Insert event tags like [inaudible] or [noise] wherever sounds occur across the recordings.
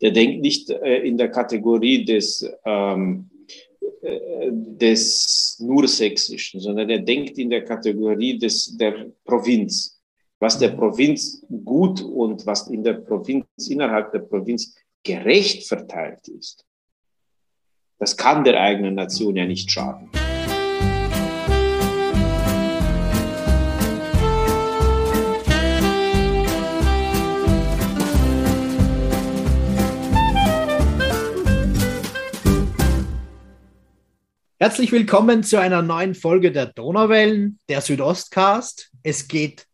der denkt nicht äh, in der Kategorie des, ähm, äh, des nur Sächsischen, sondern er denkt in der Kategorie des, der Provinz. Was der Provinz gut und was in der Provinz, innerhalb der Provinz gerecht verteilt ist, das kann der eigenen Nation ja nicht schaden. Herzlich willkommen zu einer neuen Folge der Donauwellen, der Südostcast. Es geht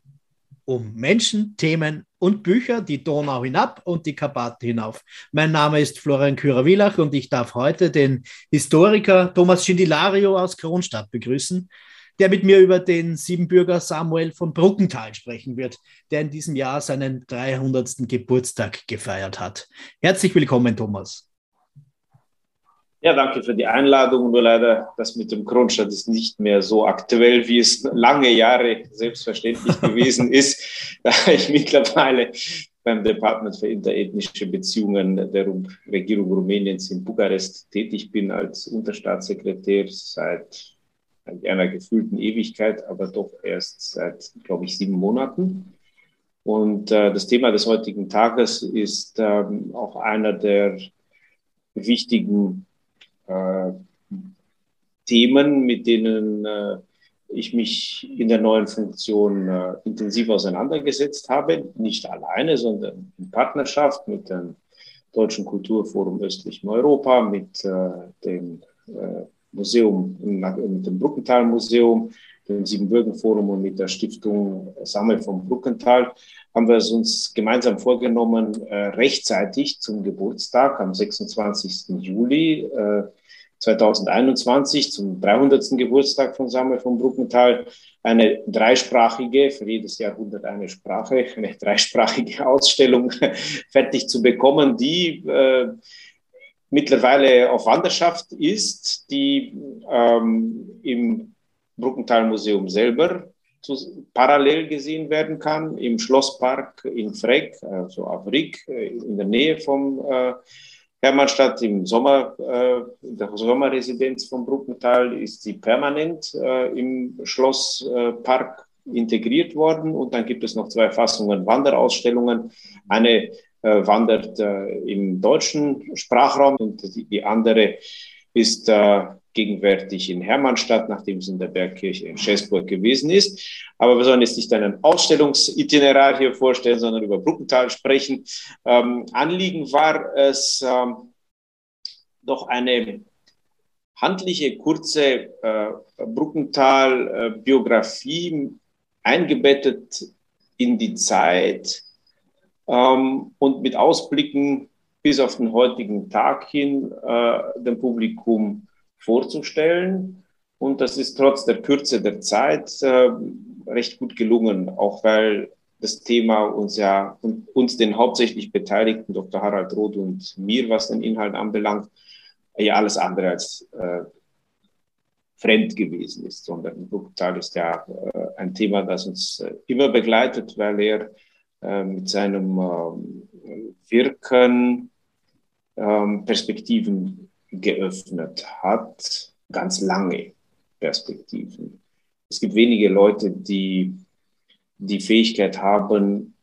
um Menschen, Themen und Bücher, die Donau hinab und die Karpaten hinauf. Mein Name ist Florian Kürer-Wielach und ich darf heute den Historiker Thomas Schindilario aus Kronstadt begrüßen, der mit mir über den Siebenbürger Samuel von Bruckenthal sprechen wird, der in diesem Jahr seinen 300. Geburtstag gefeiert hat. Herzlich willkommen, Thomas. Ja, danke für die Einladung. Nur leider, das mit dem Kronstadt ist nicht mehr so aktuell, wie es lange Jahre selbstverständlich [laughs] gewesen ist, da ich mittlerweile beim Department für interethnische Beziehungen der Regierung Rumäniens in Bukarest tätig bin als Unterstaatssekretär seit einer gefühlten Ewigkeit, aber doch erst seit, glaube ich, sieben Monaten. Und äh, das Thema des heutigen Tages ist ähm, auch einer der wichtigen Themen, mit denen äh, ich mich in der neuen Funktion äh, intensiv auseinandergesetzt habe. Nicht alleine, sondern in Partnerschaft mit dem Deutschen Kulturforum Östlichen Europa, mit äh, dem äh, Museum, mit dem Bruckenthal Museum, dem Siebenbürgen-Forum und mit der Stiftung Sammel vom Bruckenthal haben wir es uns gemeinsam vorgenommen, äh, rechtzeitig zum Geburtstag am 26. Juli äh, 2021 zum 300. Geburtstag von Samuel von Bruckenthal eine dreisprachige, für jedes Jahrhundert eine Sprache, [laughs] eine dreisprachige Ausstellung [laughs] fertig zu bekommen, die äh, mittlerweile auf Wanderschaft ist, die ähm, im Bruckenthal Museum selber zu, parallel gesehen werden kann, im Schlosspark in Freck, also auf Rick, äh, in der Nähe vom äh, Hermannstadt im Sommer, äh, in der Sommerresidenz von Bruckenthal ist sie permanent äh, im Schlosspark äh, integriert worden. Und dann gibt es noch zwei Fassungen Wanderausstellungen. Eine äh, wandert äh, im deutschen Sprachraum und die, die andere ist äh, gegenwärtig in Hermannstadt, nachdem es in der Bergkirche in Schäßburg gewesen ist. Aber wir sollen jetzt nicht einen Ausstellungsitinerar hier vorstellen, sondern über Bruckenthal sprechen. Ähm, Anliegen war es, ähm, doch eine handliche, kurze äh, Bruckenthal-Biografie äh, eingebettet in die Zeit ähm, und mit Ausblicken bis auf den heutigen Tag hin äh, dem Publikum vorzustellen. Und das ist trotz der Kürze der Zeit äh, recht gut gelungen, auch weil das Thema uns ja uns den hauptsächlich Beteiligten, Dr. Harald Roth und mir, was den Inhalt anbelangt, ja alles andere als äh, fremd gewesen ist, sondern Bruchtal ist ja äh, ein Thema, das uns äh, immer begleitet, weil er äh, mit seinem ähm, Wirken ähm, Perspektiven geöffnet hat, ganz lange Perspektiven. Es gibt wenige Leute, die die Fähigkeit haben,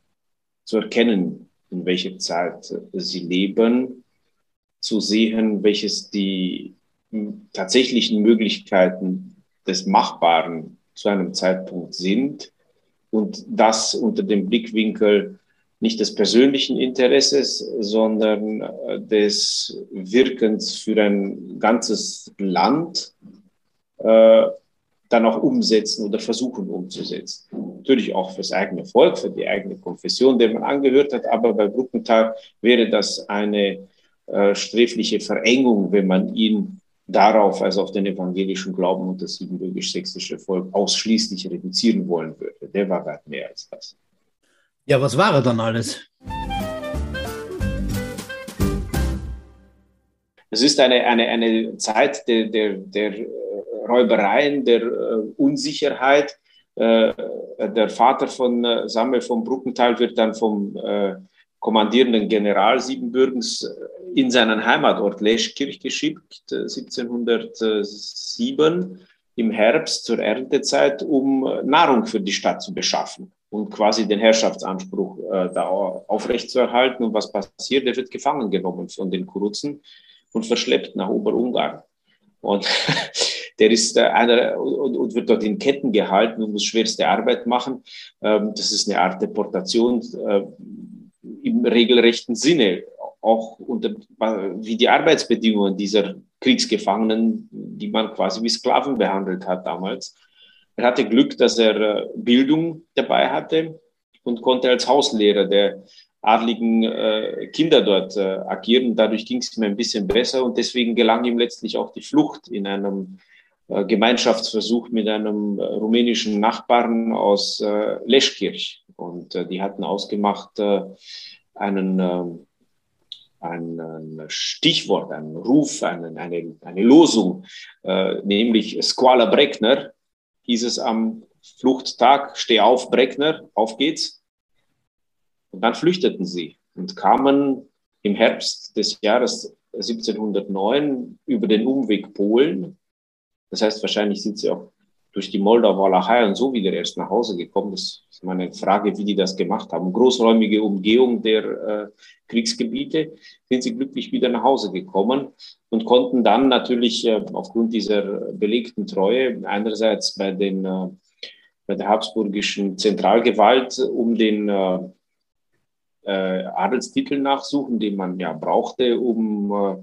zu erkennen, in welcher Zeit sie leben, zu sehen, welches die tatsächlichen Möglichkeiten des Machbaren zu einem Zeitpunkt sind und das unter dem Blickwinkel nicht des persönlichen Interesses, sondern äh, des Wirkens für ein ganzes Land äh, dann auch umsetzen oder versuchen umzusetzen. Natürlich auch fürs eigene Volk, für die eigene Konfession, der man angehört hat, aber bei Bruckenthal wäre das eine äh, sträfliche Verengung, wenn man ihn darauf, also auf den evangelischen Glauben und das siebenbürgisch-sächsische Volk ausschließlich reduzieren wollen würde. Der war weit mehr als das. Ja, was war er dann alles? Es ist eine, eine, eine Zeit der, der, der äh, Räubereien, der uh, Unsicherheit. Uh, der Vater von Samuel von Bruckenthal wird dann vom kommandierenden General Siebenbürgens äh, in seinen Heimatort Leschkirch geschickt, 1707 im Herbst zur Erntezeit, um Nahrung für die Stadt zu beschaffen und quasi den Herrschaftsanspruch äh, da aufrechtzuerhalten. Und was passiert? Er wird gefangen genommen von den Kuruzen und verschleppt nach Oberungarn. Und [laughs] der ist äh, einer und, und, wird dort in Ketten gehalten und muss schwerste Arbeit machen. Ähm, das ist eine Art Deportation äh, im regelrechten Sinne, auch unter, wie die Arbeitsbedingungen dieser Kriegsgefangenen, die man quasi wie Sklaven behandelt hat damals. Er hatte Glück, dass er äh, Bildung dabei hatte und konnte als Hauslehrer der adligen äh, Kinder dort äh, agieren. Dadurch ging es ihm ein bisschen besser und deswegen gelang ihm letztlich auch die Flucht in einem äh, Gemeinschaftsversuch mit einem äh, rumänischen Nachbarn aus äh, Leschkirch. Und äh, die hatten ausgemacht, einen, ein Stichwort, einen Ruf, einen, eine, eine Losung, nämlich Squala Breckner, hieß es am Fluchttag, steh auf, Breckner, auf geht's. Und dann flüchteten sie und kamen im Herbst des Jahres 1709 über den Umweg Polen das heißt, wahrscheinlich sind sie auch durch die Moldau, Walachei und so wieder erst nach Hause gekommen. Das ist meine Frage, wie die das gemacht haben. Großräumige Umgehung der äh, Kriegsgebiete sind sie glücklich wieder nach Hause gekommen und konnten dann natürlich äh, aufgrund dieser belegten Treue einerseits bei den äh, bei der habsburgischen Zentralgewalt um den äh, äh, Adelstitel nachsuchen, den man ja brauchte, um äh,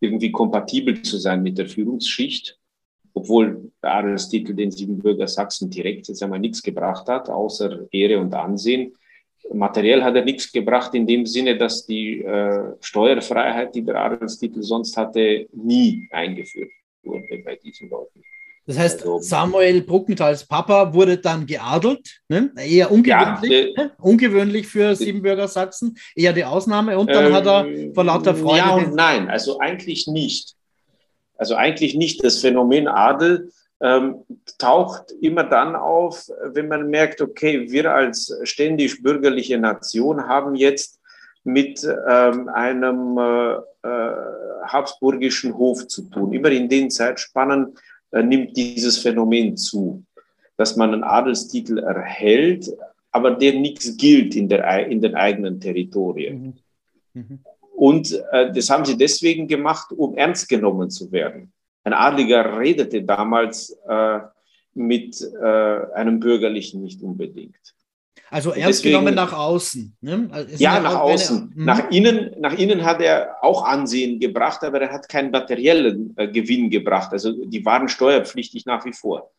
irgendwie kompatibel zu sein mit der Führungsschicht obwohl Adelstitel den Siebenbürger Sachsen direkt jetzt einmal nichts gebracht hat, außer Ehre und Ansehen. Materiell hat er nichts gebracht in dem Sinne, dass die äh, Steuerfreiheit, die der Adelstitel sonst hatte, nie eingeführt wurde bei diesen Leuten. Das heißt, also, Samuel Bruckenthal's Papa wurde dann geadelt, ne? eher ungewöhnlich, ja, ne? ungewöhnlich für Siebenbürger Sachsen, eher die Ausnahme. Und dann ähm, hat er vor lauter Freude. Ja und nein, also eigentlich nicht. Also eigentlich nicht. Das Phänomen Adel ähm, taucht immer dann auf, wenn man merkt, okay, wir als ständisch bürgerliche Nation haben jetzt mit ähm, einem äh, äh, habsburgischen Hof zu tun. Immer in den Zeitspannen äh, nimmt dieses Phänomen zu, dass man einen Adelstitel erhält, aber der nichts gilt in, der, in den eigenen Territorien. Mhm. Mhm. Und äh, das haben sie deswegen gemacht, um ernst genommen zu werden. Ein Adliger redete damals äh, mit äh, einem Bürgerlichen nicht unbedingt. Also ernst deswegen, genommen nach außen. Ne? Also ja, nach außen. Eine, nach, innen, nach innen hat er auch Ansehen gebracht, aber er hat keinen materiellen äh, Gewinn gebracht. Also die waren steuerpflichtig nach wie vor.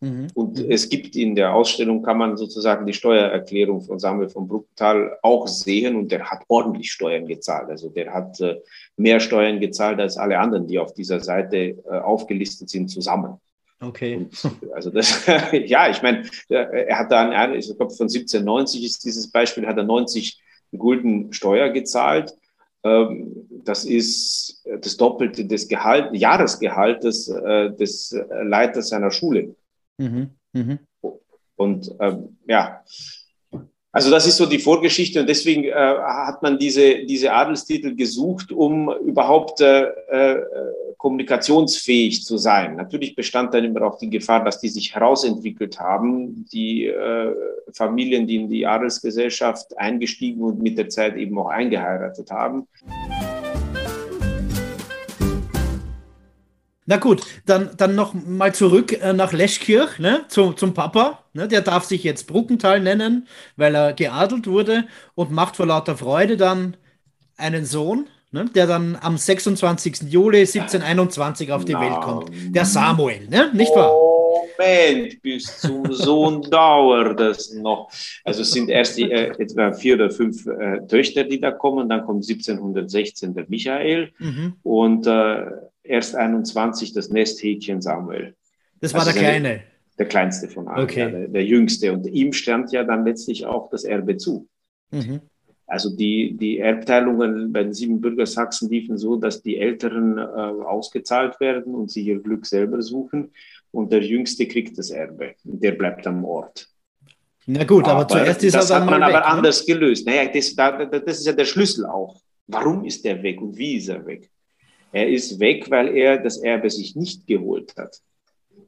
Mhm. Und mhm. es gibt in der Ausstellung, kann man sozusagen die Steuererklärung von Samuel von Brucktal auch sehen und der hat ordentlich Steuern gezahlt. Also der hat äh, mehr Steuern gezahlt als alle anderen, die auf dieser Seite äh, aufgelistet sind, zusammen. Okay. Und, also das, [laughs] ja, ich meine, er hat dann, ich glaube von 1790 ist dieses Beispiel, hat er 90 Gulden Steuer gezahlt. Ähm, das ist das Doppelte des Gehalt, Jahresgehaltes äh, des Leiters seiner Schule. Mhm. Mhm. Und ähm, ja, also das ist so die Vorgeschichte und deswegen äh, hat man diese, diese Adelstitel gesucht, um überhaupt äh, äh, kommunikationsfähig zu sein. Natürlich bestand dann immer auch die Gefahr, dass die sich herausentwickelt haben, die äh, Familien, die in die Adelsgesellschaft eingestiegen und mit der Zeit eben auch eingeheiratet haben. Na gut, dann, dann noch mal zurück äh, nach Leschkirch, ne, zum, zum Papa. Ne, der darf sich jetzt Bruckenthal nennen, weil er geadelt wurde und macht vor lauter Freude dann einen Sohn, ne, der dann am 26. Juli 1721 auf die Na, Welt kommt. Der Samuel, ne? nicht wahr? Moment, bis zum Sohn [laughs] dauert das noch. Also es sind erst die, äh, etwa vier oder fünf äh, Töchter, die da kommen. Dann kommt 1716 der Michael mhm. und äh, erst 21 das Nesthäkchen Samuel. Das war also der Kleine. Der kleinste von allen, okay. ja, der, der, jüngste. Und ihm stand ja dann letztlich auch das Erbe zu. Mhm. Also die, die Erbteilungen bei den sieben Bürgersachsen liefen so, dass die Älteren äh, ausgezahlt werden und sie ihr Glück selber suchen und der Jüngste kriegt das Erbe. Der bleibt am Ort. Na gut, aber, aber zuerst ist das er dann hat man aber weg, ne? anders gelöst. Naja, das, das ist ja der Schlüssel auch. Warum ist er weg und wie ist er weg? Er ist weg, weil er das Erbe sich nicht geholt hat.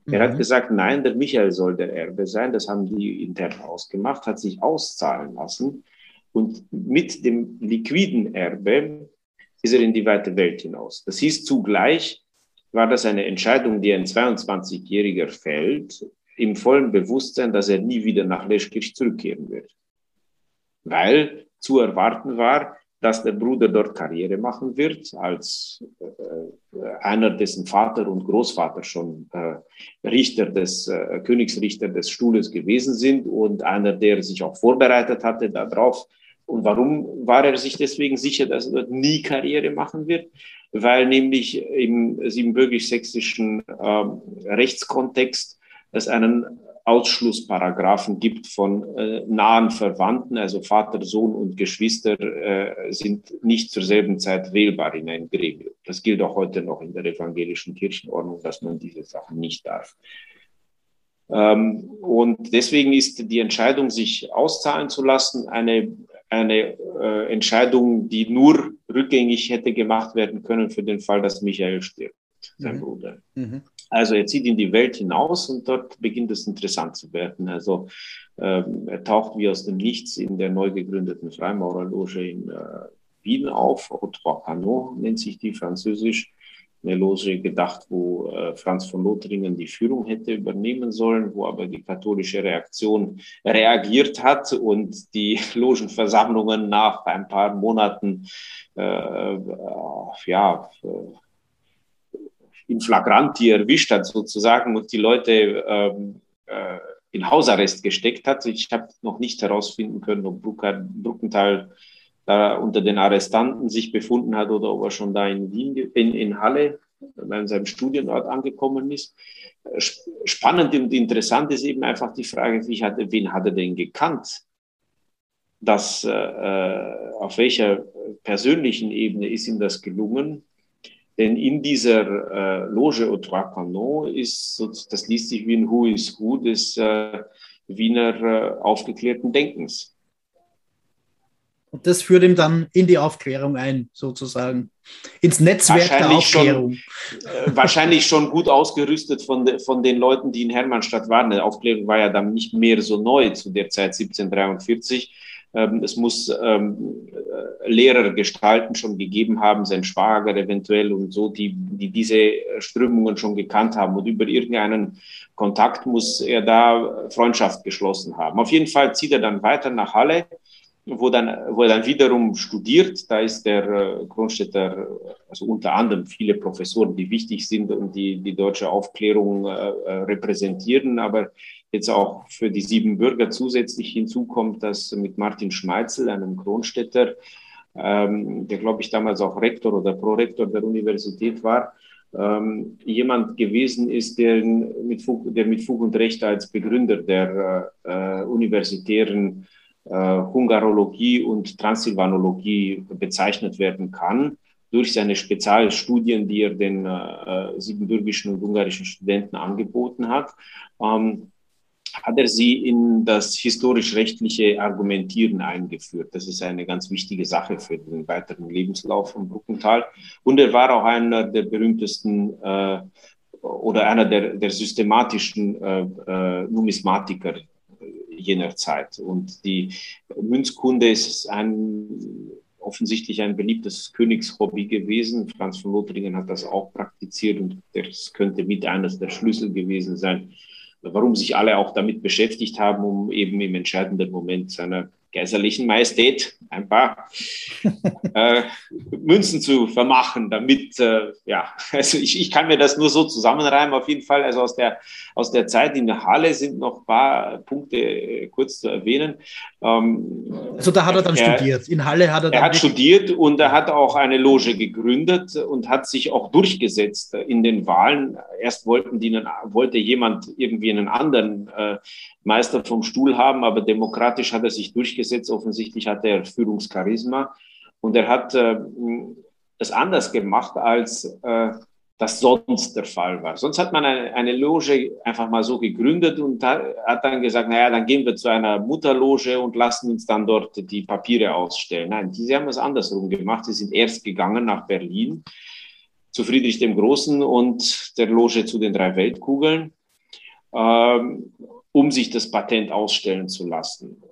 Er hat mhm. gesagt, nein, der Michael soll der Erbe sein. Das haben die intern ausgemacht, hat sich auszahlen lassen. Und mit dem liquiden Erbe ist er in die weite Welt hinaus. Das hieß zugleich, war das eine Entscheidung, die ein 22-Jähriger fällt, im vollen Bewusstsein, dass er nie wieder nach Leschkirch zurückkehren wird. Weil zu erwarten war, dass der Bruder dort Karriere machen wird, als äh, einer, dessen Vater und Großvater schon äh, Richter des, äh, Königsrichter des Stuhles gewesen sind und einer, der sich auch vorbereitet hatte darauf. Und warum war er sich deswegen sicher, dass er dort nie Karriere machen wird? Weil nämlich im siebenbürgisch-sächsischen ähm, Rechtskontext es einen Ausschlussparagraphen gibt von äh, nahen Verwandten, also Vater, Sohn und Geschwister äh, sind nicht zur selben Zeit wählbar in ein Gremium. Das gilt auch heute noch in der evangelischen Kirchenordnung, dass man diese Sachen nicht darf. Ähm, und deswegen ist die Entscheidung, sich auszahlen zu lassen, eine, eine äh, Entscheidung, die nur rückgängig hätte gemacht werden können für den Fall, dass Michael stirbt, sein mhm. Bruder. Mhm. Also er zieht in die Welt hinaus und dort beginnt es interessant zu werden. Also ähm, er taucht wie aus dem Nichts in der neu gegründeten Freimaurerloge in äh, Wien auf. Trois Canons nennt sich die französisch. Eine Loge gedacht, wo äh, Franz von Lothringen die Führung hätte übernehmen sollen, wo aber die katholische Reaktion reagiert hat und die [laughs] Logenversammlungen nach ein paar Monaten äh, äh ja, äh, in Flagranti erwischt hat sozusagen und die Leute ähm, äh, in Hausarrest gesteckt hat. Ich habe noch nicht herausfinden können, ob Bruckenthal da unter den Arrestanten sich befunden hat oder ob er schon da in Wien, in, in Halle, in seinem Studienort angekommen ist. Spannend und interessant ist eben einfach die Frage, wie hat, wen hat er denn gekannt? Das, äh, äh auf welcher persönlichen Ebene ist ihm das gelungen? Denn in dieser äh, Loge au Trois Canons ist, das liest sich wie ein Who is Who des äh, Wiener äh, aufgeklärten Denkens. Und das führt ihm dann in die Aufklärung ein, sozusagen. Ins Netzwerk der Aufklärung. Schon, äh, wahrscheinlich schon gut ausgerüstet von, de, von den Leuten, die in Hermannstadt waren. Die Aufklärung war ja dann nicht mehr so neu zu der Zeit 1743 ähm, es muss ähm, äh, Lehrer gestalten schon gegeben haben, sein Schwager eventuell und so, die, die diese Strömungen schon gekannt haben. Und über irgendeinen Kontakt muss er da Freundschaft geschlossen haben. Auf jeden Fall zieht er dann weiter nach Halle wo, dann, wo er dann wiederum studiert. Da ist der äh, Kronstädter, also unter anderem viele Professoren, die wichtig sind und die die deutsche Aufklärung äh repräsentieren. Aber jetzt auch für die sieben Bürger zusätzlich hinzukommt, dass mit Martin Schmeitzel, einem Kronstädter, ähm, der glaube ich damals auch Rektor oder Prorektor der Universität war, ähm, jemand gewesen ist, der mit, Fug, der mit Fug und Recht als Begründer der äh, universitären äh, Hungarologie und Transsilvanologie bezeichnet werden kann durch seine Spezialstudien, die er den äh, siebenbürgischen und ungarischen Studenten angeboten hat. Ähm, hat er sie in das historisch-rechtliche Argumentieren eingeführt. Das ist eine ganz wichtige Sache für den weiteren Lebenslauf von Bruckenthal. Und er war auch einer der berühmtesten äh, oder einer der, der systematischen äh, äh, Numismatiker jener Zeit. Und die Münzkunde ist ein, offensichtlich ein beliebtes Königshobby gewesen. Franz von Lothringen hat das auch praktiziert und das könnte mit eines der Schlüssel gewesen sein, warum sich alle auch damit beschäftigt haben, um eben im entscheidenden Moment seiner kaiserlichen Majestät ein paar [laughs] äh, Münzen zu vermachen, damit, äh, ja, also ich, ich kann mir das nur so zusammenreimen, auf jeden Fall. Also aus der, aus der Zeit in der Halle sind noch ein paar Punkte äh, kurz zu erwähnen. Ähm, also da hat er dann er, studiert. In Halle hat er dann. Er hat studiert und er hat auch eine Loge gegründet und hat sich auch durchgesetzt in den Wahlen. Erst wollten die, wollte jemand irgendwie einen anderen äh, Meister vom Stuhl haben, aber demokratisch hat er sich durchgesetzt. Offensichtlich hat er Führungscharisma und er hat äh, es anders gemacht als äh, das sonst der Fall war. Sonst hat man eine, eine Loge einfach mal so gegründet und hat dann gesagt, naja, dann gehen wir zu einer Mutterloge und lassen uns dann dort die Papiere ausstellen. Nein, die haben es andersrum gemacht. Sie sind erst gegangen nach Berlin zu Friedrich dem Großen und der Loge zu den drei Weltkugeln, ähm, um sich das Patent ausstellen zu lassen.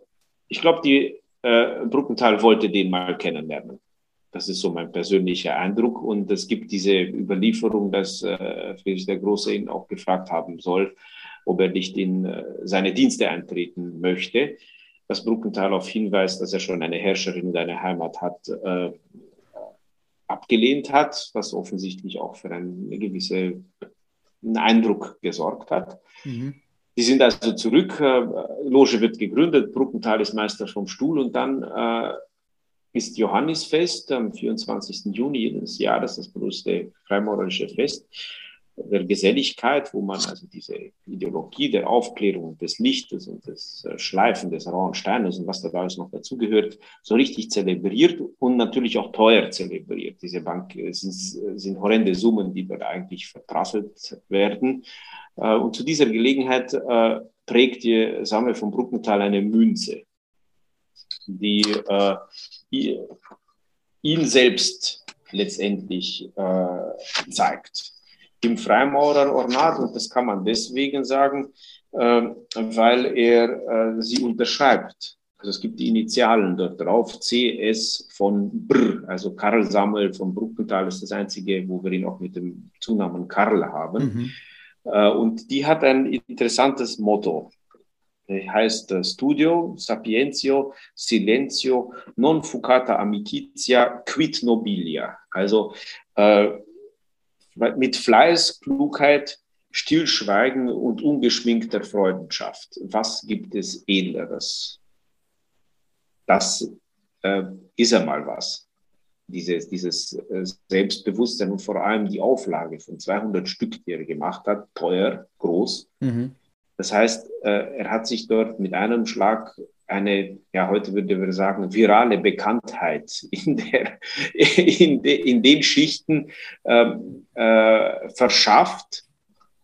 Ich glaube, die äh, Bruckenthal wollte den mal kennenlernen. Das ist so mein persönlicher Eindruck. Und es gibt diese Überlieferung, dass äh, Friedrich der Große ihn auch gefragt haben soll, ob er nicht in äh, seine Dienste eintreten möchte. Was Bruckenthal auf hinweist, dass er schon eine Herrscherin und eine Heimat hat, äh, abgelehnt hat, was offensichtlich auch für einen gewissen Eindruck gesorgt hat. Mhm. Die sind also zurück, äh, Loge wird gegründet, Bruckenthal ist Meister vom Stuhl und dann äh, ist Johannisfest am 24. Juni jedes Jahres, das größte freimaurerische Fest der Geselligkeit, wo man also diese Ideologie der Aufklärung, des Lichtes und des äh, Schleifen des rauen Steines und was da alles noch dazugehört, so richtig zelebriert und natürlich auch teuer zelebriert. Diese Bank äh, sind, sind horrende Summen, die dort eigentlich verprasselt werden. Äh, und zu dieser Gelegenheit prägt die Sammel von Bruckenthal eine Münze, die ihn selbst letztendlich zeigt im Freimaurer-Ornat und das kann man deswegen sagen, äh, weil er äh, sie unterschreibt. Also es gibt die Initialen dort drauf, CS von Brr, also Karl Samuel von Bruckenthal ist das einzige, wo wir ihn auch mit dem Zunamen Karl haben. Mhm. Äh, und die hat ein interessantes Motto. Das heißt äh, Studio, Sapientio, Silenzio, non fucata amicizia, quid nobilia. Also mit Fleiß, Klugheit, Stillschweigen und ungeschminkter Freundschaft. Was gibt es Edleres? Das äh, ist einmal was. Dieses, dieses äh, Selbstbewusstsein und vor allem die Auflage von 200 Stück, die er gemacht hat, teuer, groß. Mhm. Das heißt, äh, er hat sich dort mit einem Schlag eine, ja, heute würde man sagen, virale Bekanntheit in, der, in, de, in den Schichten ähm, äh, verschafft,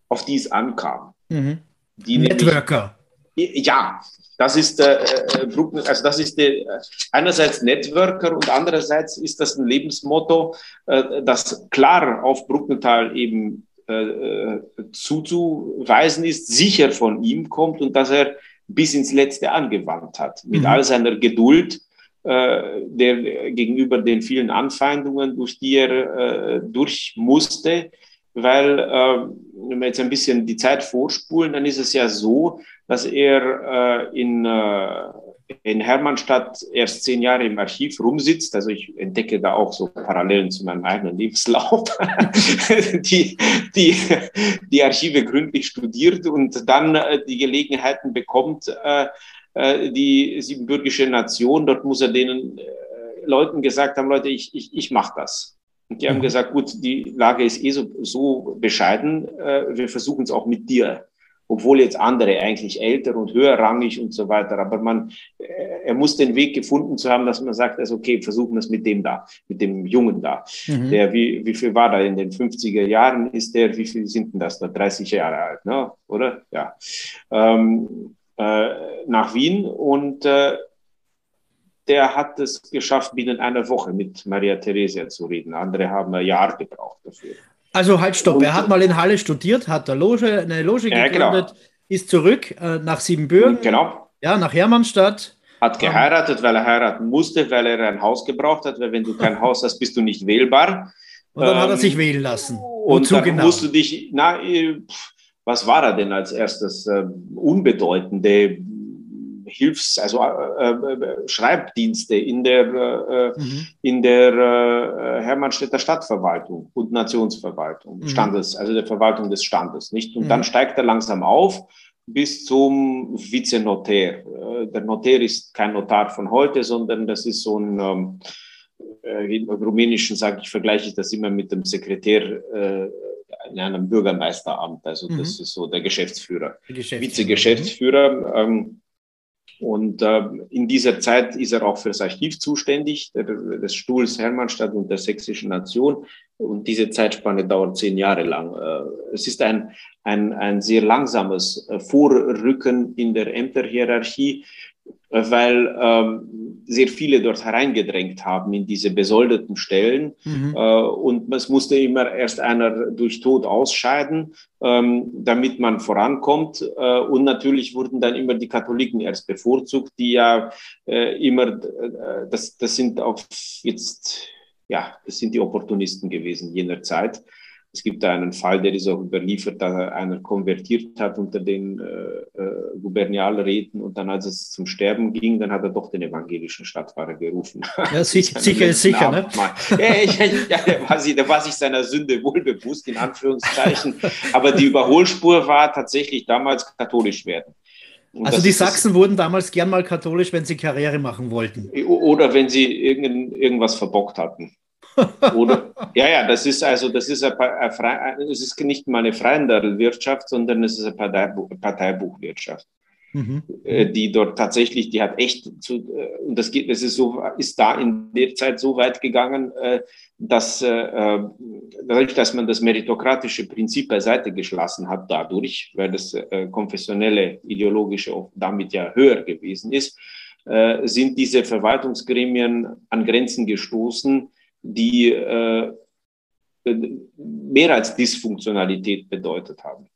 auf die es ankam. Mhm. Die Networker. Nämlich, ja, das ist, äh, äh also das ist äh, einerseits Networker und andererseits ist das ein Lebensmotto, äh, das klar auf Bruckenthal eben äh, zuzuweisen ist, sicher von ihm kommt und dass er bis ins Letzte angewandt hat. Mit mhm. all seiner Geduld, äh, der gegenüber den vielen Anfeindungen, durch die er äh, durch musste. Weil, äh, wenn wir jetzt ein bisschen die Zeit vorspulen, dann ist es ja so, dass er äh, in äh, in Hermannstadt erst zehn Jahre im Archiv rumsitzt. Also ich entdecke da auch so Parallelen zu meinem eigenen Lebenslauf. [laughs] die, die, die Archive gründlich studiert und dann äh, die Gelegenheiten bekommt, äh, äh, die siebenbürgische Nation. Dort muss er denen Leuten gesagt haben, Leute, ich, ich, ich mache das. Und die haben mhm. gesagt, gut, die Lage ist eh so, so bescheiden, wir versuchen es auch mit dir obwohl jetzt andere eigentlich älter und höherrangig und so weiter. Aber man, äh, er muss den Weg gefunden zu haben, dass man sagt, also okay, versuchen wir es mit dem da, mit dem Jungen da. Mhm. Der, wie, wie viel war da in den 50er Jahren? Ist der, wie viel sind denn das da? 30 Jahre alt, ne? oder? Ja. Ähm, äh, nach Wien und äh, der hat es geschafft, binnen einer Woche mit Maria Theresia zu reden. Andere haben ein Jahr gebraucht dafür. Also halt stopp, er hat mal in Halle studiert, hat eine Loge, eine Loge ja, gegründet, genau. ist zurück äh, nach Siebenbürgen, genau. ja, nach Hermannstadt. Hat geheiratet, weil er heiraten musste, weil er ein Haus gebraucht hat, weil wenn du kein Haus hast, bist du nicht wählbar. Und dann ähm, hat er ähm, sich wählen lassen. Und dann genau? musst du dich, na, äh, was war er denn als erstes? Äh, unbedeutende Hilfs-, also äh, äh, Schreibdienste in der, äh, mhm. in der äh, Hermannstädter Stadtverwaltung und Nationsverwaltung, mhm. Standes, also der Verwaltung des Standes, nicht? Und mhm. dann steigt er langsam auf bis zum Vizenotär. Der Notär ist kein Notar von heute, sondern das ist so ein, ähm, äh, im Rumänischen sage ich, vergleiche ich das immer mit dem Sekretär äh, in einem Bürgermeisteramt. Also das mhm. ist so der Geschäftsführer, Geschäftsführer. Vizegeschäftsführer. Ähm, Und äh, in dieser Zeit ist er auch für das Archiv zuständig, des Stuhls Hermannstadt und der Sächsischen Nation. Und diese Zeitspanne dauert zehn Jahre lang. Äh, es ist ein, ein, ein sehr langsames äh, Vorrücken in der Ämterhierarchie weil ähm, sehr viele dort hereingedrängt haben in diese besoldeten Stellen. Mhm. Äh, und es musste immer erst einer durch Tod ausscheiden, ähm, damit man vorankommt. Äh, und natürlich wurden dann immer die Katholiken erst bevorzugt, die ja äh, immer, äh, das, das sind auch jetzt, ja, das sind die Opportunisten gewesen jener Zeit. Es gibt da einen Fall, der ist auch überliefert, da einer konvertiert hat unter den äh, äh, Gubernialräten und dann, als es zum Sterben ging, dann hat er doch den evangelischen Stadtpfarrer gerufen. Ja, [laughs] sicher, sicher ist sicher, ne? Ja, ich, ja, der, war sich, der war sich seiner Sünde wohl bewusst, in Anführungszeichen. Aber die Überholspur war tatsächlich damals katholisch werden. Und also die Sachsen wurden damals gern mal katholisch, wenn sie Karriere machen wollten. Oder wenn sie irgend, irgendwas verbockt hatten. Oder, ja, ja, das ist also, das ist, eine, eine, das ist nicht mal eine Freihandelwirtschaft, sondern es ist eine Parteibuch, Parteibuchwirtschaft. Mhm. Äh, die dort tatsächlich, die hat echt zu, äh, und das geht, das ist so, ist da in der Zeit so weit gegangen, äh, dass dadurch, dass man das meritokratische Prinzip beiseite geschlossen hat, dadurch, weil das konfessionelle, ideologische damit ja höher gewesen ist, sind diese Verwaltungsgremien an Grenzen gestoßen, die äh, mehr als Dysfunktionalität bedeutet haben.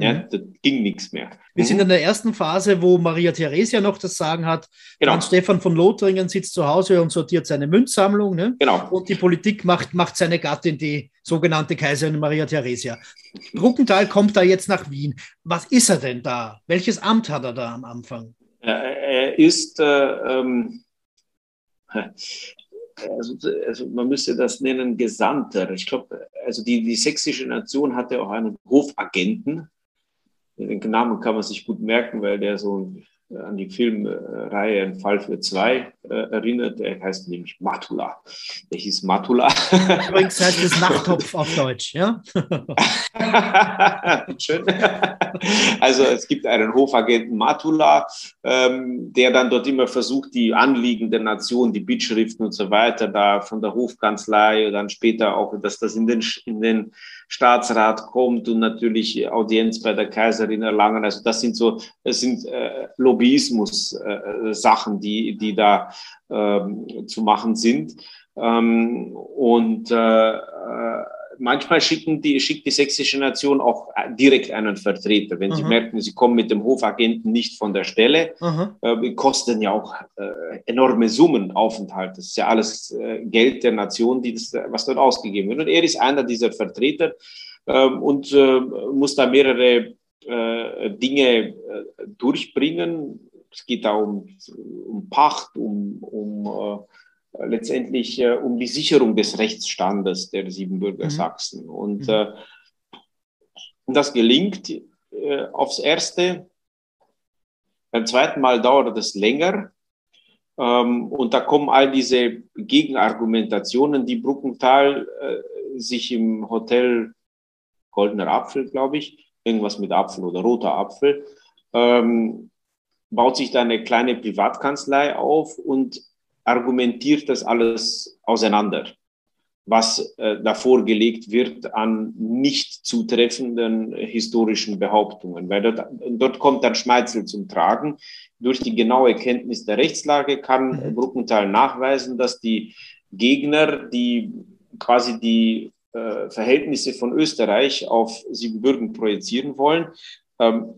Ja, mhm. da ging nichts mehr. Wir mhm. sind in der ersten Phase, wo Maria Theresia noch das Sagen hat. Genau. Franz Stefan von Lothringen sitzt zu Hause und sortiert seine Münzsammlung. Ne? Genau. Und die Politik macht, macht seine Gattin, die sogenannte Kaiserin Maria Theresia. Bruckenthal kommt da jetzt nach Wien. Was ist er denn da? Welches Amt hat er da am Anfang? Er ist äh, ähm, also, also man müsste das nennen Gesandter. Ich glaube, also die, die sächsische Nation hatte auch einen Hofagenten. Den Namen kann man sich gut merken, weil der so an die Filmreihe Ein Fall für zwei äh, erinnert. Der heißt nämlich Matula. Der hieß Matula. [laughs] Übrigens heißt es [laughs] Nachttopf auf Deutsch, ja? [laughs] Schön. Also es gibt einen Hofagenten Matula, ähm, der dann dort immer versucht, die Anliegen der Nation, die Bittschriften und so weiter, da von der Hofkanzlei und dann später auch, dass das in den, in den Staatsrat kommt und natürlich Audienz bei der Kaiserin erlangen. Also das sind so, das sind äh, Lobbyismus-Sachen, äh, die, die da ähm, zu machen sind. Ähm, und äh, äh manchmal schicken die, schickt die sächsische Nation auch äh, direkt einen Vertreter. Wenn Aha. sie merken, sie kommen mit dem Hofagenten nicht von der Stelle, äh, kosten ja auch äh, enorme Summen Aufenthalt. Das ist ja alles äh, Geld der Nation, die das, was dort ausgegeben wird. Und er ist einer dieser Vertreter ähm, und äh, muss da mehrere äh, Dinge durchbringen. Es geht da um, um Pacht, um, um letztendlich äh, um die Sicherung des Rechtsstandes der Siebenbürger mhm. Sachsen. Und mhm. äh, das gelingt äh, aufs Erste. Beim zweiten Mal dauert es länger. Ähm, und da kommen all diese Gegenargumentationen, die Bruckenthal äh, sich im Hotel Goldener Apfel, glaube ich, irgendwas mit Apfel oder roter Apfel, ähm, baut sich da eine kleine Privatkanzlei auf und argumentiert das alles auseinander, was äh, davor gelegt wird an nicht zutreffenden historischen Behauptungen, weil dort, dort kommt dann Schmeitzel zum Tragen. Durch die genaue Kenntnis der Rechtslage kann mhm. Bruckenthal nachweisen, dass die Gegner, die quasi die äh, Verhältnisse von Österreich auf Siebenbürgen projizieren wollen, ähm,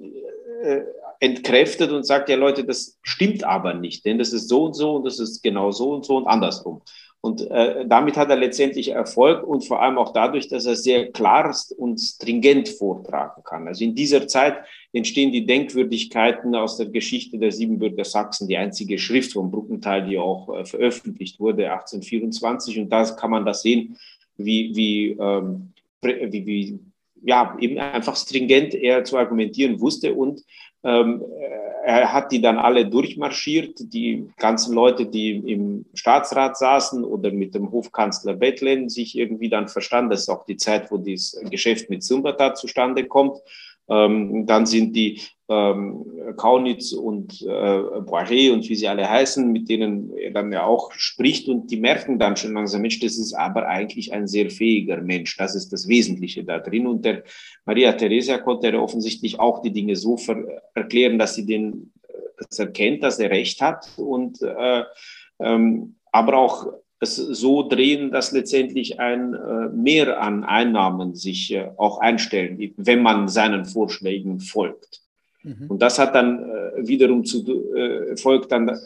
äh, entkräftet und sagt, ja Leute, das stimmt aber nicht, denn das ist so und so und das ist genau so und so und andersrum. Und äh, damit hat er letztendlich Erfolg und vor allem auch dadurch, dass er sehr klar und stringent vortragen kann. Also in dieser Zeit entstehen die Denkwürdigkeiten aus der Geschichte der Siebenbürger Sachsen, die einzige Schrift von Bruckenthal, die auch äh, veröffentlicht wurde 1824. Und da kann man das sehen, wie, wie, ähm, wie, wie ja, eben einfach stringent er zu argumentieren wusste und ähm, er hat die dann alle durchmarschiert, die ganzen Leute, die im Staatsrat saßen oder mit dem Hofkanzler Bethlen sich irgendwie dann verstanden. Das ist auch die Zeit, wo dieses Geschäft mit Sumbata zustande kommt. Ähm, dann sind die ähm, Kaunitz und äh, Boire und wie sie alle heißen, mit denen er dann ja auch spricht und die merken dann schon langsam, Mensch, das ist aber eigentlich ein sehr fähiger Mensch. Das ist das Wesentliche da drin. Und der Maria Theresia konnte offensichtlich auch die Dinge so erklären, dass sie den, äh, dass er kennt, dass er recht hat und äh, ähm, aber auch es so drehen, dass letztendlich ein äh, Mehr an Einnahmen sich äh, auch einstellen, wenn man seinen Vorschlägen folgt. Mhm. Und das hat dann äh, wiederum zu äh, folgt dann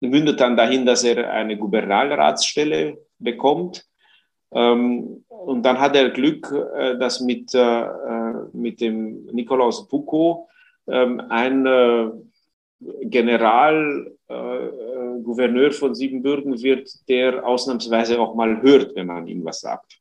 mündet dann dahin, dass er eine Gouverneurratsstelle bekommt. Ähm, und dann hat er Glück, äh, dass mit, äh, mit dem Nikolaus Puko ähm, ein General Gouverneur von Siebenbürgen wird, der ausnahmsweise auch mal hört, wenn man ihm was sagt.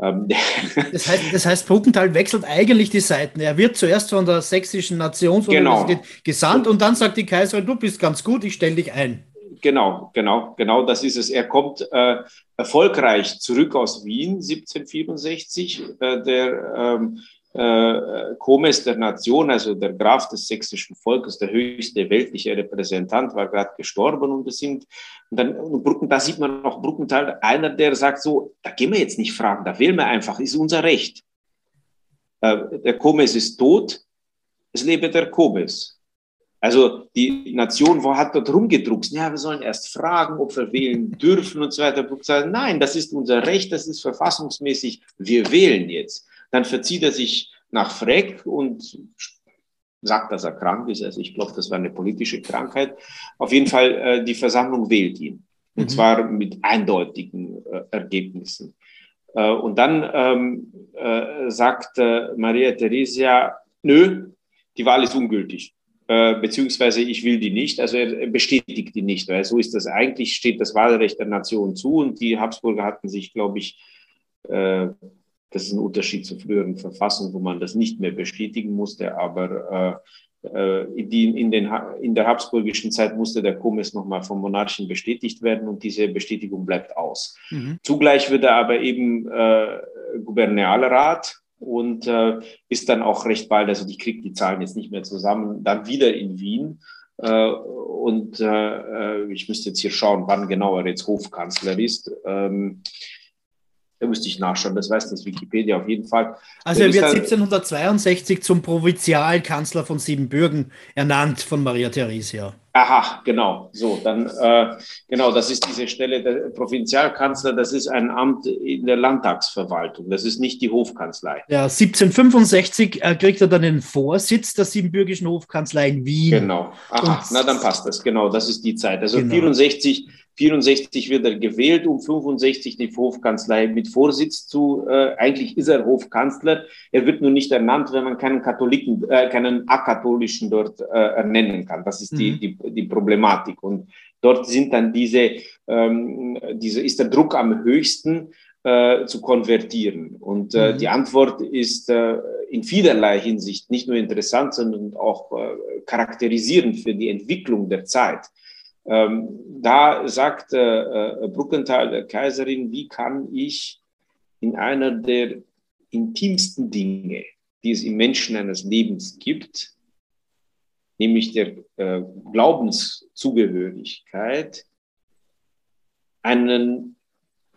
Ähm, [laughs] das heißt, das heißt, Bruckenthal wechselt eigentlich die Seiten. Er wird zuerst von der Sächsischen Nationsuniversität genau. gesandt und dann sagt die Kaiserin, du bist ganz gut, ich stelle dich ein. Genau, genau, genau, das ist es. Er kommt äh, erfolgreich zurück aus Wien 1764. Äh, der ähm, äh, Komes der Nation, also der Graf des sächsischen Volkes, der höchste weltliche Repräsentant, war gerade gestorben und es sind, und dann, und Brucken, da sieht man auch Bruckenthal, einer, der sagt so, da gehen wir jetzt nicht fragen, da wählen wir einfach, ist unser Recht. Äh, der Komes ist tot, es lebe der Komes. Also die Nation wo hat dort rumgedruckt, ja, wir sollen erst fragen, ob wir wählen dürfen und so weiter. Nein, das ist unser Recht, das ist verfassungsmäßig, wir wählen jetzt. Dann verzieht er sich nach Freck und sagt, dass er krank ist. Also ich glaube, das war eine politische Krankheit. Auf jeden Fall, äh, die Versammlung wählt ihn. Und mhm. zwar mit eindeutigen äh, Ergebnissen. Äh, und dann ähm, äh, sagt äh, Maria Theresia, nö, die Wahl ist ungültig. Äh, beziehungsweise ich will die nicht. Also er bestätigt die nicht, weil so ist das eigentlich, steht das Wahlrecht der Nation zu und die Habsburger hatten sich, glaube ich, das ist ein Unterschied zur früheren Verfassung, wo man das nicht mehr bestätigen musste, aber äh, äh in, in, den, in der habsburgischen Zeit musste der Komes nochmal vom Monarchen bestätigt werden und diese Bestätigung bleibt aus. Mhm. Zugleich wird er aber eben äh, Gouvernealrat und äh, ist dann auch recht bald, also die kriegt die Zahlen jetzt nicht mehr zusammen, dann wieder in Wien. Äh, und äh, äh ich müsste jetzt hier schauen, wann genau er jetzt Hofkanzler ist. Ähm, da müsste ich nachschauen, das weiß das Wikipedia auf jeden Fall. Also er wird 1762 zum Provinzialkanzler von Siebenbürgen ernannt von Maria Theresia. Aha, genau. So, dann, äh, genau, das ist diese Stelle der Provinzialkanzler, das ist ein Amt in der Landtagsverwaltung, das ist nicht die Hofkanzlei. Ja, 1765 äh, kriegt er dann den Vorsitz der Siebenbürgischen Hofkanzlei in Wien. Genau. Aha, Und, na dann passt das, genau, das ist die Zeit. Also genau. 64 64 wird er gewählt, um 65 die Hofkanzlei mit Vorsitz zu. Äh, eigentlich ist er Hofkanzler. Er wird nur nicht ernannt, wenn man keinen Katholiken, äh, keinen akatholischen dort äh, ernennen kann. Das ist mhm. die, die, die Problematik. Und dort sind dann diese, ähm, diese ist der Druck am höchsten äh, zu konvertieren. Und äh, mhm. die Antwort ist äh, in vielerlei Hinsicht nicht nur interessant, sondern auch äh, charakterisierend für die Entwicklung der Zeit. Ähm, da sagt äh, Bruckenthal der Kaiserin, wie kann ich in einer der intimsten Dinge, die es im Menschen eines Lebens gibt, nämlich der äh, Glaubenszugehörigkeit, einen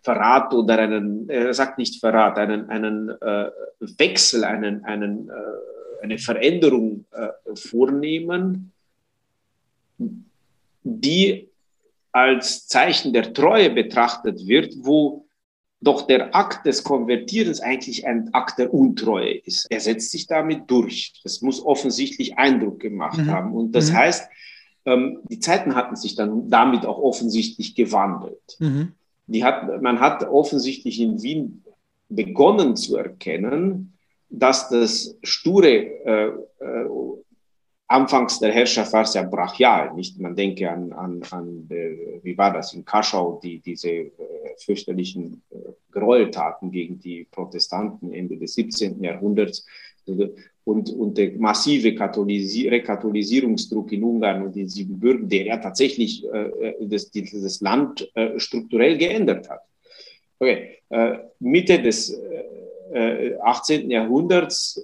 Verrat oder einen, er sagt nicht Verrat, einen, einen äh, Wechsel, einen, einen, äh, eine Veränderung äh, vornehmen, die als Zeichen der Treue betrachtet wird, wo doch der Akt des Konvertierens eigentlich ein Akt der Untreue ist. Er setzt sich damit durch. Das muss offensichtlich Eindruck gemacht mhm. haben. Und das mhm. heißt, ähm, die Zeiten hatten sich dann damit auch offensichtlich gewandelt. Mhm. Die hat, man hat offensichtlich in Wien begonnen zu erkennen, dass das sture äh, äh, Anfangs der Herrschaft war es ja brachial, nicht? Man denke an, an, an äh, wie war das in Kaschau, die, diese äh, fürchterlichen äh, Gräueltaten gegen die Protestanten Ende des 17. Jahrhunderts und, und der massive Katholisi Rekatholisierungsdruck in Ungarn und in Siebenbürgen, der ja tatsächlich äh, das, das Land äh, strukturell geändert hat. Okay. Äh, Mitte des 18. Jahrhunderts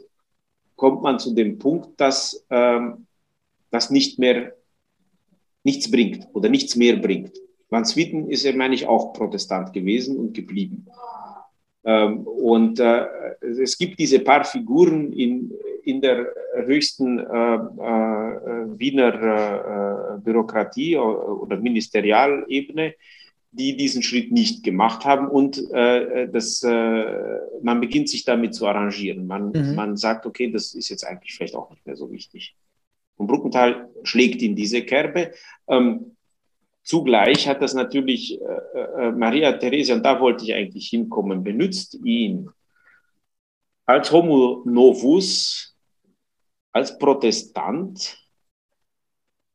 kommt man zu dem Punkt, dass ähm, das nicht mehr nichts bringt oder nichts mehr bringt. Van Swieten ist ja, meine ich, auch Protestant gewesen und geblieben. Ähm, und äh, es gibt diese paar Figuren in, in der höchsten äh, äh, Wiener äh, Bürokratie oder Ministerialebene, die diesen Schritt nicht gemacht haben und äh, das, äh, man beginnt sich damit zu arrangieren. Man, mhm. man sagt, okay, das ist jetzt eigentlich vielleicht auch nicht mehr so wichtig. Und Bruckenthal schlägt in diese Kerbe. Ähm, zugleich hat das natürlich äh, äh, Maria Theresia, und da wollte ich eigentlich hinkommen, benutzt ihn als Homo novus, als Protestant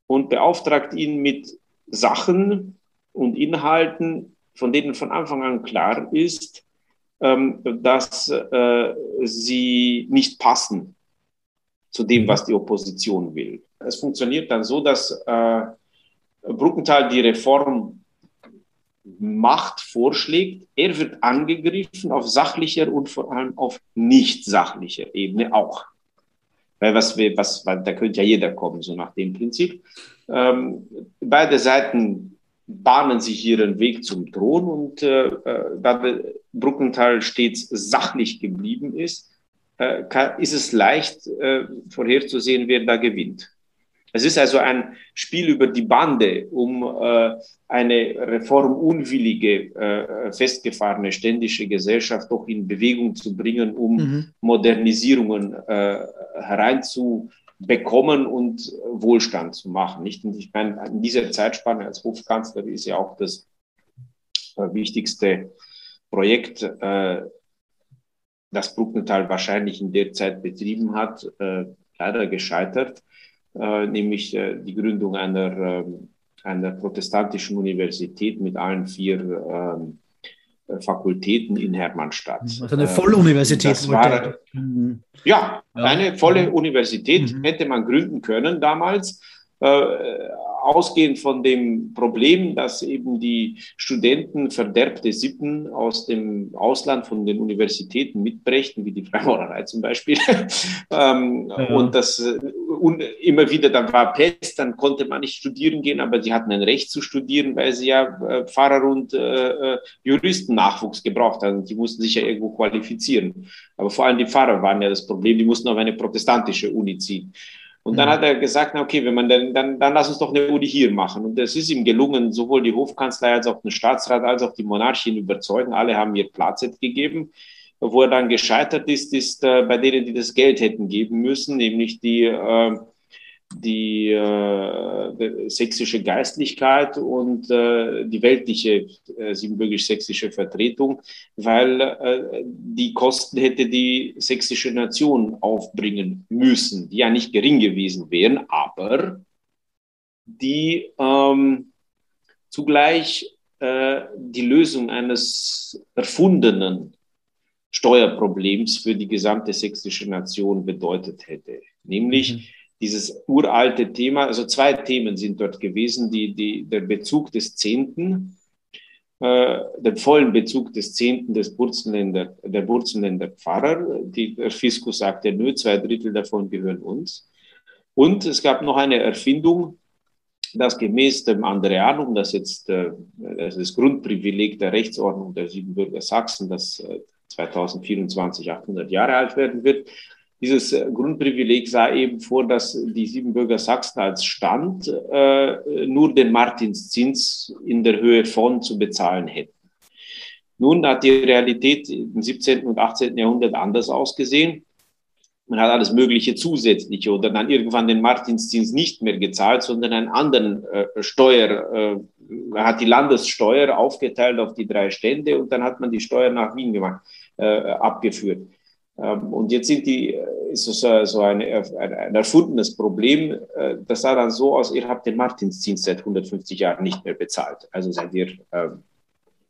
und beauftragt ihn mit Sachen und Inhalten, von denen von Anfang an klar ist, ähm, dass äh, sie nicht passen zu dem, was die Opposition will. Es funktioniert dann so, dass äh, Bruckenthal die Reform macht, vorschlägt. Er wird angegriffen auf sachlicher und vor allem auf nicht sachlicher Ebene auch. Weil was, was, weil da könnte ja jeder kommen, so nach dem Prinzip. Ähm, beide Seiten bahnen sich ihren Weg zum Thron und äh, äh da Bruckenthal stets sachlich geblieben ist, äh, kann, ist es leicht äh, vorherzusehen, wer da gewinnt. Es ist also ein Spiel über die Bande, um äh, eine reformunwillige, äh, festgefahrene ständische Gesellschaft doch in Bewegung zu bringen, um mhm. Modernisierungen äh, hereinzubekommen und Wohlstand zu machen. Nicht? Und ich meine, in dieser Zeitspanne als Hofkanzler ist ja auch das äh, wichtigste Projekt, äh, das Bruckenthal wahrscheinlich in der Zeit betrieben hat, äh, leider gescheitert äh, nämlich äh, die Gründung einer, ähm, einer protestantischen Universität mit allen vier ähm, äh, Fakultäten in Hermannstadt. Also eine Volluniversität. Das war, mhm. ja, eine volle Universität mhm. hätte man gründen können damals. Äh, ausgehend von dem Problem, dass eben die Studenten verderbte Sippen aus dem Ausland von den Universitäten mitbrächten, wie die Freimaurerei zum Beispiel. [laughs] ähm, ja. Und das und immer wieder, dann war Pest, dann konnte man nicht studieren gehen, aber sie hatten ein Recht zu studieren, weil sie ja äh, Pfarrer und äh, äh Juristennachwuchs gebraucht haben. Die mussten sich ja irgendwo qualifizieren. Aber vor allem die Pfarrer waren ja das Problem, die mussten auf eine protestantische Uni ziehen. Und dann mhm. hat er gesagt, na okay, wenn man dann, dann, dann lass uns doch eine Uni hier machen. Und es ist ihm gelungen, sowohl die Hofkanzlei als auch den Staatsrat als auch die Monarchien überzeugen. Alle haben ihr Platz gegeben. Wo er dann gescheitert ist, ist äh, bei denen, die das Geld hätten geben müssen, nämlich die, äh, die äh, sächsische Geistlichkeit und äh, die weltliche äh, siebenbürgisch-sächsische Vertretung, weil äh, die Kosten hätte die sächsische Nation aufbringen müssen, die ja nicht gering gewesen wären, aber die ähm, zugleich die Lösung eines erfundenen Steuerproblems für die gesamte sächsische Nation bedeutet hätte. Nämlich mhm. dieses uralte Thema, also zwei Themen sind dort gewesen, die, die, der Bezug des Zehnten, äh, den vollen Bezug des Zehnten des Burzenländer, der Burzenländer Pfarrer. Die, der Fiskus sagte, nö, zwei Drittel davon gehören uns. Und es gab noch eine Erfindung, das gemäß dem Andreanum, das jetzt äh, das, das Grundprivileg der Rechtsordnung der Siebenbürger Sachsen, das äh, 2024 800 Jahre alt werden wird. Dieses äh, Grundprivileg sah eben vor, dass die Siebenbürger Sachsen als Stand äh, nur den Martinszins in der Höhe von zu bezahlen hätten. Nun hat die Realität im 17. und 18. Jahrhundert anders ausgesehen. Man hat alles Mögliche zusätzliche oder dann irgendwann den Martinszins nicht mehr gezahlt, sondern einen anderen äh, Steuer, äh, hat die Landessteuer aufgeteilt auf die drei Stände und dann hat man die Steuer nach Wien gemacht, äh, abgeführt. Ähm, und jetzt sind die, äh, ist so, so ein, ein, ein erfundenes Problem. Äh, das sah dann so aus, ihr habt den Martinsdienst seit 150 Jahren nicht mehr bezahlt. Also seid ihr ähm,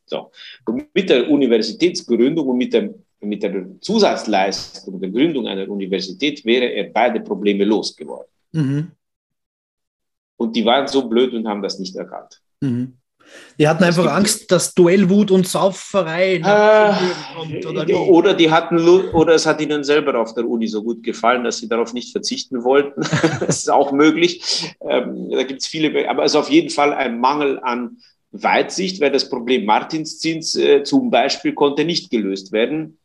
so. Und mit der Universitätsgründung und mit, dem, mit der Zusatzleistung der Gründung einer Universität wäre er beide Probleme losgeworden. Mhm. Und die waren so blöd und haben das nicht erkannt. Mhm. Die hatten einfach Angst, dass Duellwut und Sauferei äh, kommt, oder, wie? oder die hatten oder es hat ihnen selber auf der Uni so gut gefallen, dass sie darauf nicht verzichten wollten. [laughs] das ist auch möglich. Ähm, da gibt es viele, aber es ist auf jeden Fall ein Mangel an Weitsicht, weil das Problem Martinszins äh, zum Beispiel konnte nicht gelöst werden.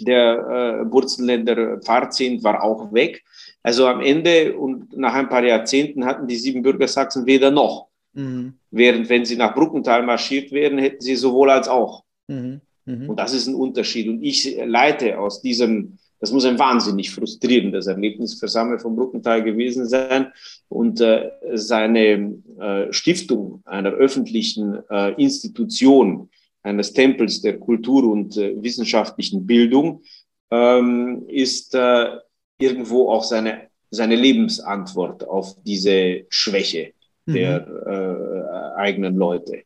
Der äh, Wurzelländer Pfarrzehnt war auch weg. Also am Ende und nach ein paar Jahrzehnten hatten die sieben Bürgersachsen weder noch. Mhm. Während wenn sie nach Bruckenthal marschiert wären, hätten sie sowohl als auch. Mhm. Mhm. Und das ist ein Unterschied. Und ich leite aus diesem, das muss ein wahnsinnig frustrierendes Erlebnis für Samuel von Bruckenthal gewesen sein. Und äh, seine äh, Stiftung einer öffentlichen äh, Institution, eines Tempels der Kultur und äh, wissenschaftlichen Bildung, ähm, ist äh, irgendwo auch seine, seine Lebensantwort auf diese Schwäche der mhm. äh, eigenen Leute.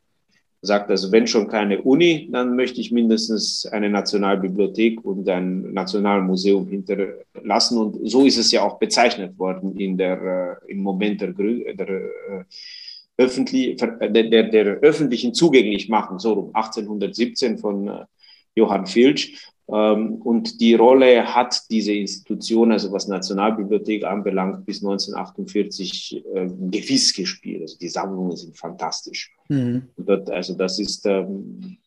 Sagt also, wenn schon keine Uni, dann möchte ich mindestens eine Nationalbibliothek und ein Nationalmuseum hinterlassen. Und so ist es ja auch bezeichnet worden in der, äh, im Moment der, der, äh, öffentlich, der, der, der öffentlichen Zugänglichmachung, so um 1817 von äh, Johann Filch. Ähm, und die Rolle hat diese Institution, also was Nationalbibliothek anbelangt, bis 1948 äh, gewiss gespielt. Also die Sammlungen sind fantastisch. Mhm. Dort, also das ist, ähm,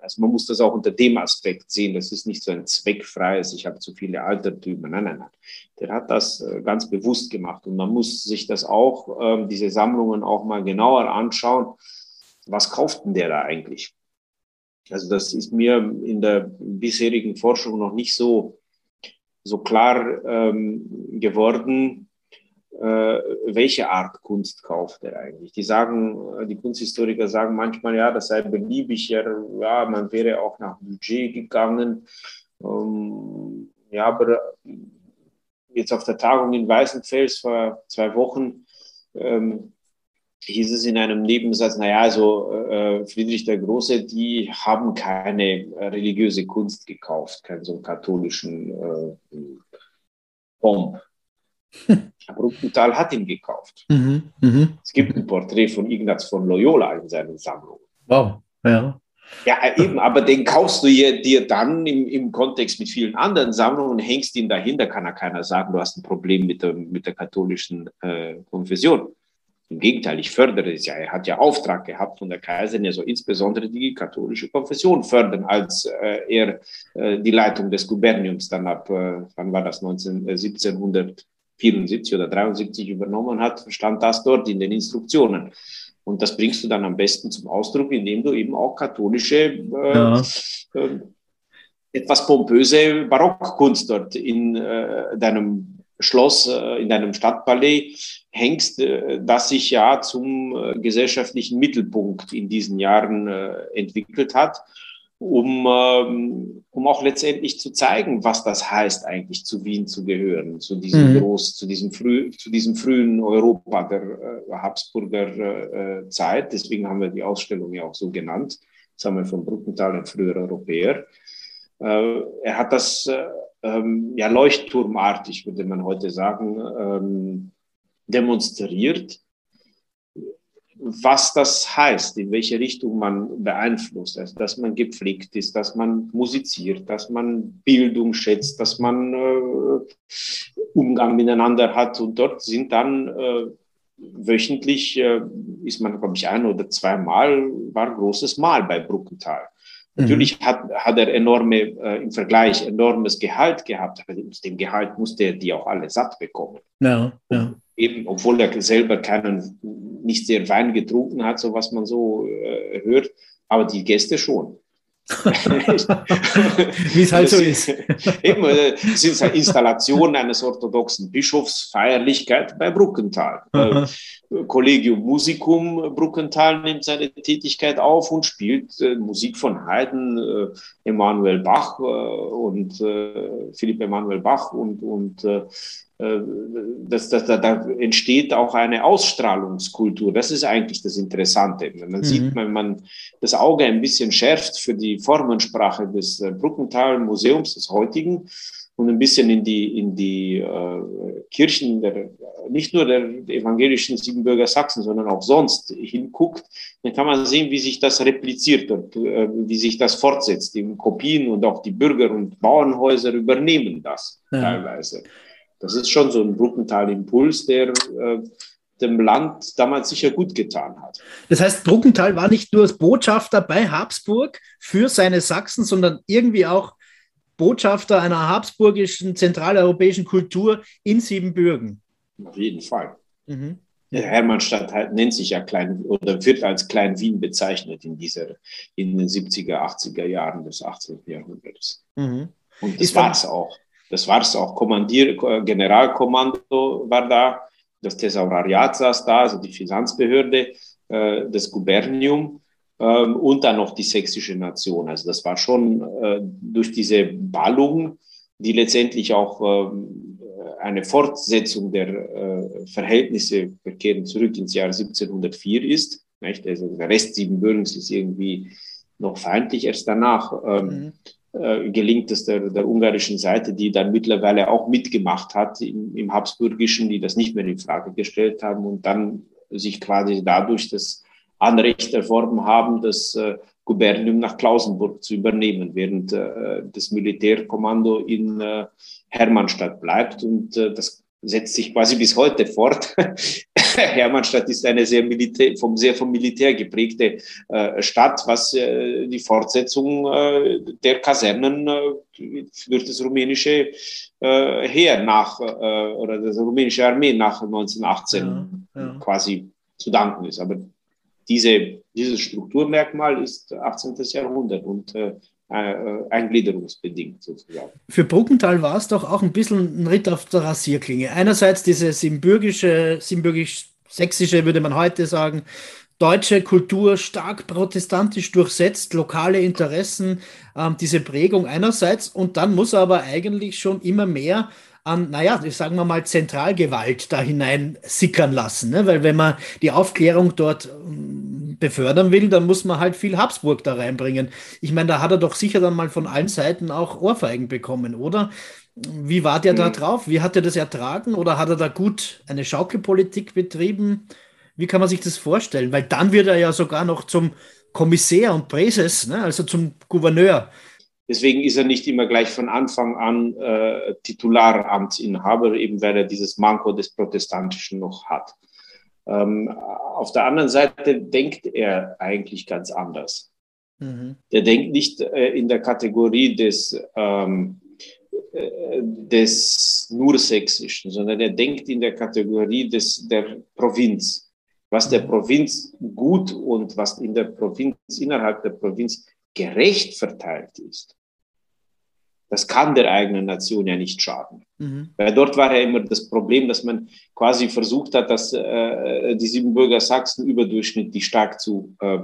also man muss das auch unter dem Aspekt sehen. Das ist nicht so ein zweckfreies, ich habe zu viele Altertümer. Nein, nein, nein. Der hat das äh, ganz bewusst gemacht. Und man muss sich das auch, ähm, diese Sammlungen auch mal genauer anschauen. Was kauft denn der da eigentlich? Also das ist mir in der bisherigen Forschung noch nicht so, so klar ähm, geworden, äh, welche Art Kunst kauft er eigentlich. Die sagen, die Kunsthistoriker sagen manchmal, ja, das sei beliebig, ja, man wäre auch nach Budget gegangen. Ähm, ja, aber jetzt auf der Tagung in Weißenfels vor zwei Wochen ähm, hieß es in einem Nebensatz, naja, also äh, Friedrich der Große, die haben keine äh, religiöse Kunst gekauft, keinen so katholischen äh, Bomb. [laughs] Aber Ruckenthal hat ihn gekauft. Mhm, mh. Es gibt ein Porträt von Ignaz von Loyola in seinen Sammlungen. Wow, ja. Ja, eben, aber den kaufst du dir, dir dann im, im Kontext mit vielen anderen Sammlungen und hängst ihn dahin, da kann ja keiner sagen, du hast ein Problem mit der, mit der katholischen äh, Konfession. Im Gegenteil, ich fördere es ja. Er hat ja Auftrag gehabt von der Kaiserin, ja so insbesondere die katholische Konfession fördern, als äh, er äh, die Leitung des Guberniums dann ab, äh, wann war das, 19, 1774 oder 73 übernommen hat, stand das dort in den Instruktionen. Und das bringst du dann am besten zum Ausdruck, indem du eben auch katholische, äh, ja. äh, etwas pompöse Barockkunst dort in äh, deinem Schloss, äh, in deinem Stadtpalais hängst, äh, das sich ja zum äh, gesellschaftlichen Mittelpunkt in diesen Jahren entwickelt hat, um, ähm, um auch letztendlich zu zeigen, was das heißt, eigentlich zu Wien zu gehören, zu diesem mhm. groß, zu diesem früh, zu diesem frühen Europa der Habsburger Zeit. Deswegen haben wir die Ausstellung ja auch so genannt. Samuel von Bruckenthal, ein früher Europäer. er hat das ähm, ja, leuchtturmartig, würde man heute sagen, ähm, demonstriert, was das heißt, in welche Richtung man beeinflusst, also dass man gepflegt ist, dass man musiziert, dass man Bildung schätzt, dass man äh, Umgang miteinander hat. Und dort sind dann äh, wöchentlich, äh, ist man, glaube ich, ein oder zweimal, war ein großes Mahl bei Bruckenthal. Natürlich mhm. hat, hat er enorme, äh, im Vergleich enormes Gehalt gehabt, aber mit dem Gehalt musste er die auch alle satt bekommen. Ja, ja. Eben, obwohl er selber keinen, nicht sehr Wein getrunken hat, so was man so äh, hört, aber die Gäste schon. [laughs] Wie es halt so ist. [laughs] Eben, äh, sind halt Installationen eines orthodoxen Bischofs, Feierlichkeit bei Bruckenthal. Äh, Collegium Musicum Bruckenthal nimmt seine Tätigkeit auf und spielt äh, Musik von Haydn, äh, Emanuel Bach äh, und äh, Philipp Emanuel Bach und, und das, das, da, da entsteht auch eine Ausstrahlungskultur. Das ist eigentlich das Interessante. Man mhm. sieht, wenn man das Auge ein bisschen schärft für die Formensprache des äh, Bruckenthal Museums, des heutigen, und ein bisschen in die, in die äh, Kirchen, der, nicht nur der evangelischen Siebenbürger Sachsen, sondern auch sonst hinguckt, dann kann man sehen, wie sich das repliziert und äh, wie sich das fortsetzt. Die Kopien und auch die Bürger- und Bauernhäuser übernehmen das ja. teilweise. Das ist schon so ein Bruckenthal-Impuls, der äh, dem Land damals sicher gut getan hat. Das heißt, Bruckenthal war nicht nur als Botschafter bei Habsburg für seine Sachsen, sondern irgendwie auch Botschafter einer habsburgischen zentraleuropäischen Kultur in Siebenbürgen. Auf jeden Fall. Mhm. Hermannstadt halt, nennt sich ja Klein oder wird als Klein Wien bezeichnet in dieser in den 70er, 80er Jahren des 18. Jahrhunderts. Mhm. Und das war es auch. Das war es auch. Kommandier, Generalkommando war da, das Thesaurariat saß da, also die Finanzbehörde, äh, das Gubernium ähm, und dann noch die sächsische Nation. Also das war schon äh, durch diese Ballung, die letztendlich auch ähm, eine Fortsetzung der äh, Verhältnisse, wir kehren zurück ins Jahr 1704 ist. Nicht? Also der Rest Siebenbürgens ist irgendwie noch feindlich. Erst danach ähm, mhm. Äh, gelingt es der, der ungarischen Seite, die dann mittlerweile auch mitgemacht hat im, im Habsburgischen, die das nicht mehr in Frage gestellt haben und dann sich quasi dadurch das Anrecht erworben haben, das äh, Gubernium nach Klausenburg zu übernehmen, während äh, das Militärkommando in äh, Hermannstadt bleibt. Und äh, das setzt sich quasi bis heute fort. [laughs] [laughs] Hermannstadt ist eine sehr Militär, vom, sehr vom Militär geprägte äh, Stadt, was äh, die Fortsetzung äh, der Kasernen äh, für das rumänische äh, Heer nach, äh, oder das rumänische Armee nach 1918 ja, ja. quasi zu danken ist. Aber diese, dieses Strukturmerkmal ist 18. Jahrhundert und äh, äh, eingliederungsbedingt sozusagen. Für Bruckenthal war es doch auch ein bisschen ein Ritt auf der Rasierklinge. Einerseits diese siebenbürgische, siebenbürgisch-sächsische, würde man heute sagen, deutsche Kultur stark protestantisch durchsetzt, lokale Interessen, ähm, diese Prägung einerseits und dann muss er aber eigentlich schon immer mehr an, naja, sagen wir mal, Zentralgewalt da hinein sickern lassen. Ne? Weil wenn man die Aufklärung dort ähm, befördern will, dann muss man halt viel Habsburg da reinbringen. Ich meine, da hat er doch sicher dann mal von allen Seiten auch Ohrfeigen bekommen, oder? Wie war der mhm. da drauf? Wie hat er das ertragen? Oder hat er da gut eine Schaukelpolitik betrieben? Wie kann man sich das vorstellen? Weil dann wird er ja sogar noch zum Kommissär und Präses, ne? also zum Gouverneur Deswegen ist er nicht immer gleich von Anfang an äh, Titularamtsinhaber, eben weil er dieses Manko des Protestantischen noch hat. Ähm, auf der anderen Seite denkt er eigentlich ganz anders. Mhm. Der denkt nicht äh, in der Kategorie des, ähm, äh, des nur Sächsischen, sondern er denkt in der Kategorie des, der Provinz. Was der mhm. Provinz gut und was in der Provinz, innerhalb der Provinz gerecht verteilt ist, das kann der eigenen Nation ja nicht schaden. Mhm. Weil dort war ja immer das Problem, dass man quasi versucht hat, dass äh, die Siebenbürger Sachsen überdurchschnittlich stark zu, äh,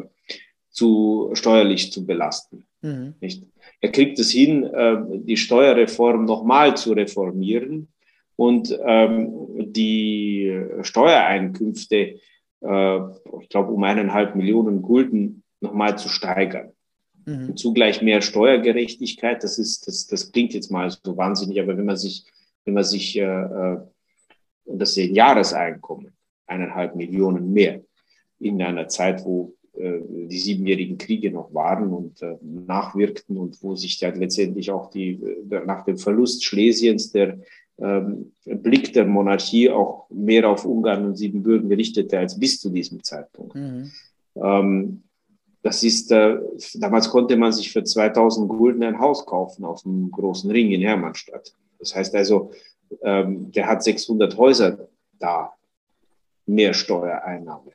zu steuerlich zu belasten. Mhm. Nicht? Er kriegt es hin, äh, die Steuerreform nochmal zu reformieren und ähm, die Steuereinkünfte, äh, ich glaube, um eineinhalb Millionen Gulden nochmal zu steigern. Mhm. Zugleich mehr Steuergerechtigkeit. Das ist, das, das klingt jetzt mal so wahnsinnig, aber wenn man sich, wenn man sich, äh, äh das ist ein Jahreseinkommen, eineinhalb Millionen mehr in einer Zeit, wo äh, die siebenjährigen Kriege noch waren und äh, nachwirkten und wo sich dann letztendlich auch die, äh, nach dem Verlust Schlesiens der ähm, Blick der Monarchie auch mehr auf Ungarn und Siebenbürgen gerichtete als bis zu diesem Zeitpunkt. Mhm. Ähm, das ist, äh, damals konnte man sich für 2000 Gulden ein Haus kaufen auf einem großen Ring in Hermannstadt. Das heißt also, ähm, der hat 600 Häuser da, mehr Steuereinnahme.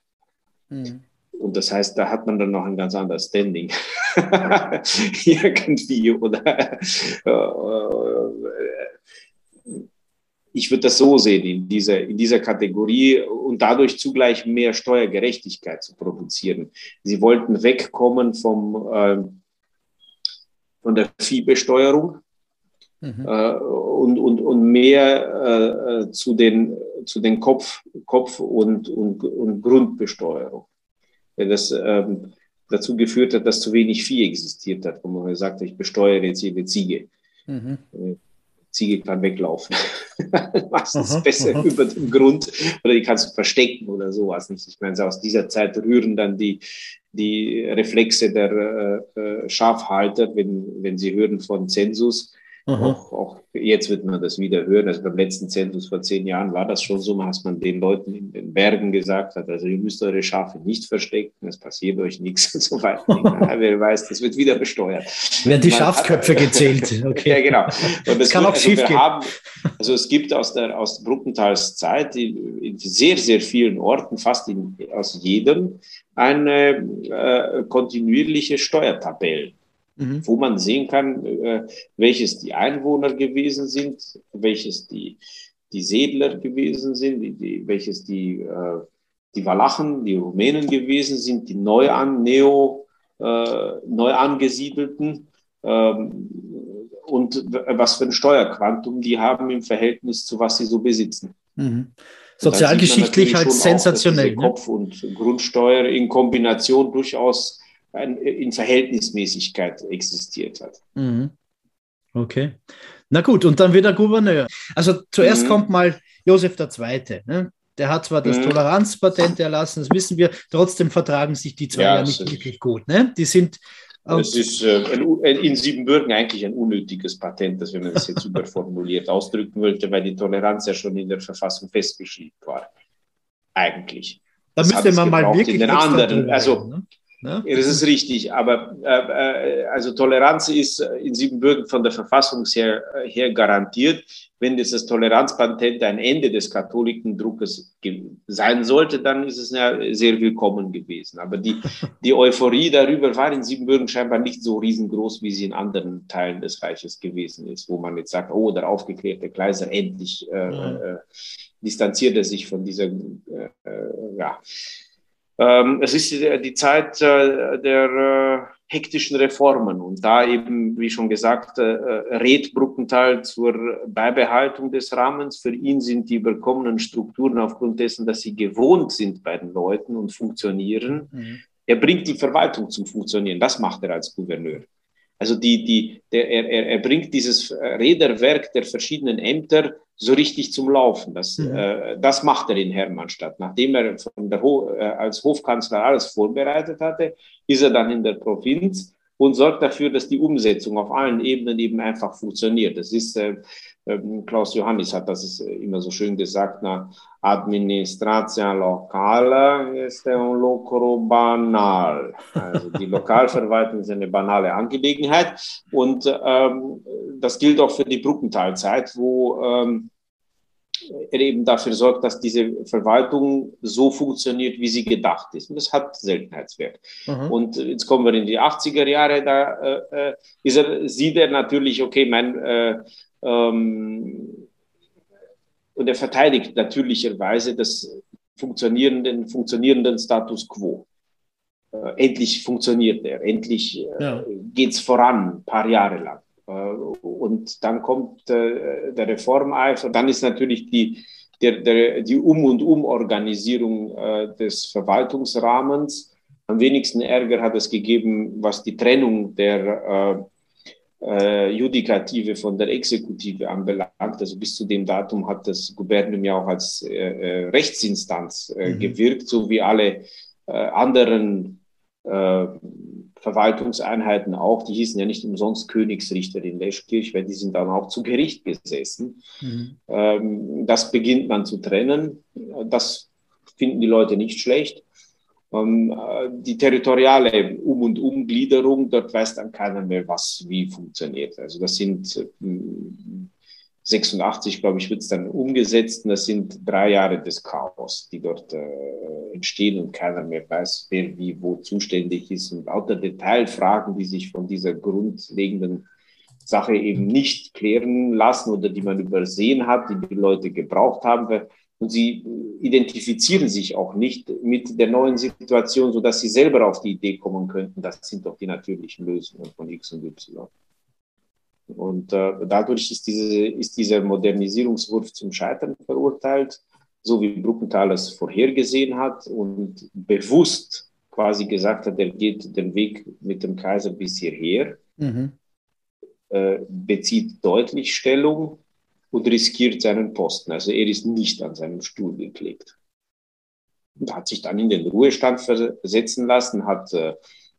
Mhm. Und das heißt, da hat man dann noch ein ganz anderes Standing. [laughs] Irgendwie, oder? Äh, äh, ich würde das so sehen, in dieser, in dieser Kategorie und dadurch zugleich mehr Steuergerechtigkeit zu produzieren. Sie wollten wegkommen vom, äh, von der Viehbesteuerung mhm. äh, und, und, und mehr äh, zu den, zu den Kopf, Kopf und, und, und Grundbesteuerung. Das ähm, dazu geführt hat, dass zu wenig Vieh existiert hat, wo man gesagt hat, ich besteuere jetzt jede Ziege. Mhm. Ziege kann weglaufen. [laughs] Meistens aha, besser aha. über dem Grund oder die kannst du verstecken oder sowas nicht. Ich meine, aus dieser Zeit rühren dann die, die Reflexe der äh, äh Schafhalter, wenn, wenn sie hören von Zensus auch, auch, jetzt wird man das wieder hören. Also beim letzten Zensus vor zehn Jahren war das schon so, dass man den Leuten in den Bergen gesagt hat, also ihr müsst eure Schafe nicht verstecken, es passiert euch nichts [laughs] und so weiter. [laughs] Wer weiß, das wird wieder besteuert. Werden die Schafsköpfe hat, [laughs] gezählt. Okay. ja, genau. Und das kann wird, auch also schief gehen. Haben, also es gibt aus der aus Bruckentals Zeit in, in sehr, sehr vielen Orten, fast in, aus jedem, eine äh, kontinuierliche Steuertabelle mhm. wo man sehen kann, äh, welches die Einwohner gewesen sind, welches die, die Siedler gewesen sind, die, die, welches die, äh, die Walachen, die Rumänen gewesen sind, die neu an, neo, äh, neu angesiedelten ähm, und was für ein Steuerquantum die haben im Verhältnis zu was sie so besitzen. Mhm. Sozialgeschichtlich halt sensationell. Auch, ne? Kopf- und Grundsteuer in Kombination durchaus in Verhältnismäßigkeit existiert hat. Mhm. Okay. Na gut, und dann wieder Gouverneur. Also zuerst mhm. kommt mal Josef II. Ne? Der hat zwar das mhm. Toleranzpatent erlassen, das wissen wir, trotzdem vertragen sich die zwei ja, ja nicht wirklich gut. Ne? Die sind. Es ist äh, in Siebenbürgen eigentlich ein unnötiges Patent, das, wenn man das jetzt [laughs] überformuliert ausdrücken wollte, weil die Toleranz ja schon in der Verfassung festgeschrieben war. Eigentlich. Da müsste man mal wirklich. In den anderen, also, ne? Ne? Das ist richtig, aber äh, äh, also Toleranz ist in Siebenbürgen von der Verfassung her, äh, her garantiert. Wenn dieses Toleranzpatent ein Ende des Katholikendruckes sein sollte, dann ist es ja sehr willkommen gewesen. Aber die, [laughs] die Euphorie darüber war in Siebenbürgen scheinbar nicht so riesengroß, wie sie in anderen Teilen des Reiches gewesen ist, wo man jetzt sagt, oh, der aufgeklärte Kaiser endlich äh, äh, distanziert er sich von dieser, äh, ja, ähm, es ist die Zeit äh, der äh, hektischen Reformen und da eben, wie schon gesagt, äh, rät Bruckenthal zur Beibehaltung des Rahmens. Für ihn sind die überkommenen Strukturen aufgrund dessen, dass sie gewohnt sind bei den Leuten und funktionieren. Mhm. Er bringt die Verwaltung zum Funktionieren. Das macht er als Gouverneur. Also die, die, der, er, er bringt dieses Räderwerk der verschiedenen Ämter so richtig zum Laufen. Das, mhm. äh, das macht er in Hermannstadt. Nachdem er von der Ho äh, als Hofkanzler alles vorbereitet hatte, ist er dann in der Provinz und sorgt dafür, dass die Umsetzung auf allen Ebenen eben einfach funktioniert. Das ist, äh, äh, Klaus Johannis hat das immer so schön gesagt, na, Administratia locale ist un lucru banal. Also die Lokalverwaltung ist eine banale Angelegenheit und ähm, das gilt auch für die Bruckentalzeit, wo ähm, er eben dafür sorgt, dass diese Verwaltung so funktioniert, wie sie gedacht ist. Und das hat Seltenheitswert. Mhm. Und jetzt kommen wir in die 80er Jahre, da äh, äh, ist er, sieht er natürlich, okay, mein, äh, ähm, und er verteidigt natürlicherweise das funktionierenden, funktionierenden Status quo. Äh, endlich funktioniert er, endlich äh, ja. geht es voran, ein paar Jahre lang. Äh, und dann kommt äh, der Reformeifer. Dann ist natürlich die, der, der, die Um- und Umorganisierung äh, des Verwaltungsrahmens. Am wenigsten Ärger hat es gegeben, was die Trennung der äh, Judikative von der Exekutive anbelangt. Also bis zu dem Datum hat das Gubernium ja auch als äh, Rechtsinstanz äh, mhm. gewirkt, so wie alle anderen Verwaltungseinheiten auch, die hießen ja nicht umsonst Königsrichter in Leschkirch, weil die sind dann auch zu Gericht gesessen. Mhm. Ähm, das beginnt man zu trennen. Das finden die Leute nicht schlecht. Ähm, äh, die territoriale Um- und Umgliederung, dort weiß dann keiner mehr, was wie funktioniert. Also das sind 86, glaube ich, wird es dann umgesetzt. Und das sind drei Jahre des Chaos, die dort äh, entstehen und keiner mehr weiß, wer wie wo zuständig ist. Und lauter Detailfragen, die sich von dieser grundlegenden Sache eben nicht klären lassen oder die man übersehen hat, die die Leute gebraucht haben. Und sie identifizieren sich auch nicht mit der neuen Situation, sodass sie selber auf die Idee kommen könnten, das sind doch die natürlichen Lösungen von X und Y. Und äh, dadurch ist, diese, ist dieser Modernisierungswurf zum Scheitern verurteilt, so wie Bruckenthal es vorhergesehen hat und bewusst quasi gesagt hat, er geht den Weg mit dem Kaiser bis hierher, mhm. äh, bezieht deutlich Stellung und riskiert seinen Posten. Also er ist nicht an seinem Stuhl geklebt. Und hat sich dann in den Ruhestand versetzen lassen, hat äh,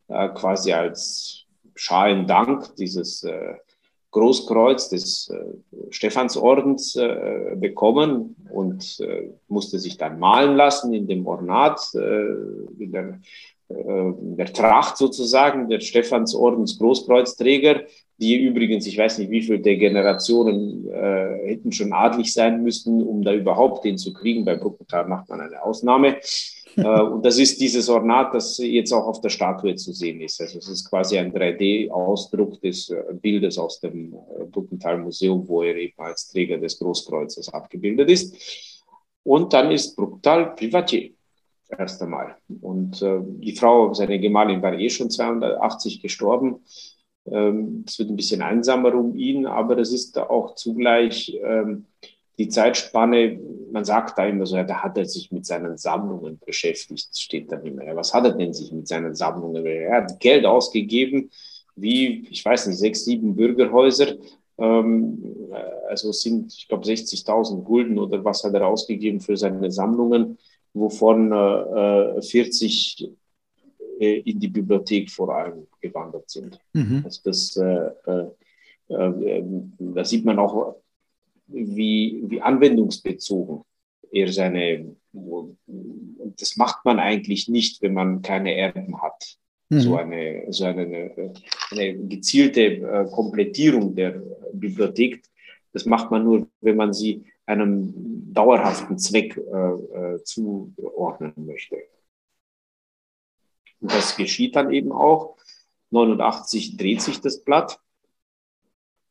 quasi als Schalendank dieses äh, Großkreuz des äh, Stephansordens äh, bekommen und äh, musste sich dann malen lassen in dem Ornat, äh, in der, äh, in der Tracht sozusagen, der Stephansordens Großkreuzträger, die übrigens, ich weiß nicht, wie viele der Generationen äh, hätten schon adlig sein müssen, um da überhaupt den zu kriegen. Bei Bruckenthal macht man eine Ausnahme. Äh, und das ist dieses Ornat, das jetzt auch auf der Statue zu sehen ist. Also es ist quasi ein 3D-Ausdruck des äh, Bildes aus dem äh, Bruckenthal-Museum, wo er eben als Träger des Großkreuzes abgebildet ist. Und dann ist Bruckenthal Privatier erst einmal. Und äh, die Frau, seine Gemahlin, war eh schon 280 gestorben. Ähm, es wird ein bisschen einsamer um ihn, aber es ist auch zugleich ähm, die Zeitspanne, man sagt da immer so, ja, da hat er sich mit seinen Sammlungen beschäftigt, steht dann immer. Ja, was hat er denn sich mit seinen Sammlungen? Er hat Geld ausgegeben, wie, ich weiß nicht, sechs, sieben Bürgerhäuser. Ähm, also sind, ich glaube, 60.000 Gulden oder was hat er ausgegeben für seine Sammlungen, wovon äh, 40 äh, in die Bibliothek vor allem gewandert sind. Mhm. Also das, äh, äh, äh da sieht man auch wie, wie anwendungsbezogen er seine, das macht man eigentlich nicht, wenn man keine Erben hat. Mhm. So, eine, so eine, eine gezielte äh, Komplettierung der Bibliothek, das macht man nur, wenn man sie einem dauerhaften Zweck äh, äh, zuordnen möchte. Und das geschieht dann eben auch. 89 dreht sich das Blatt,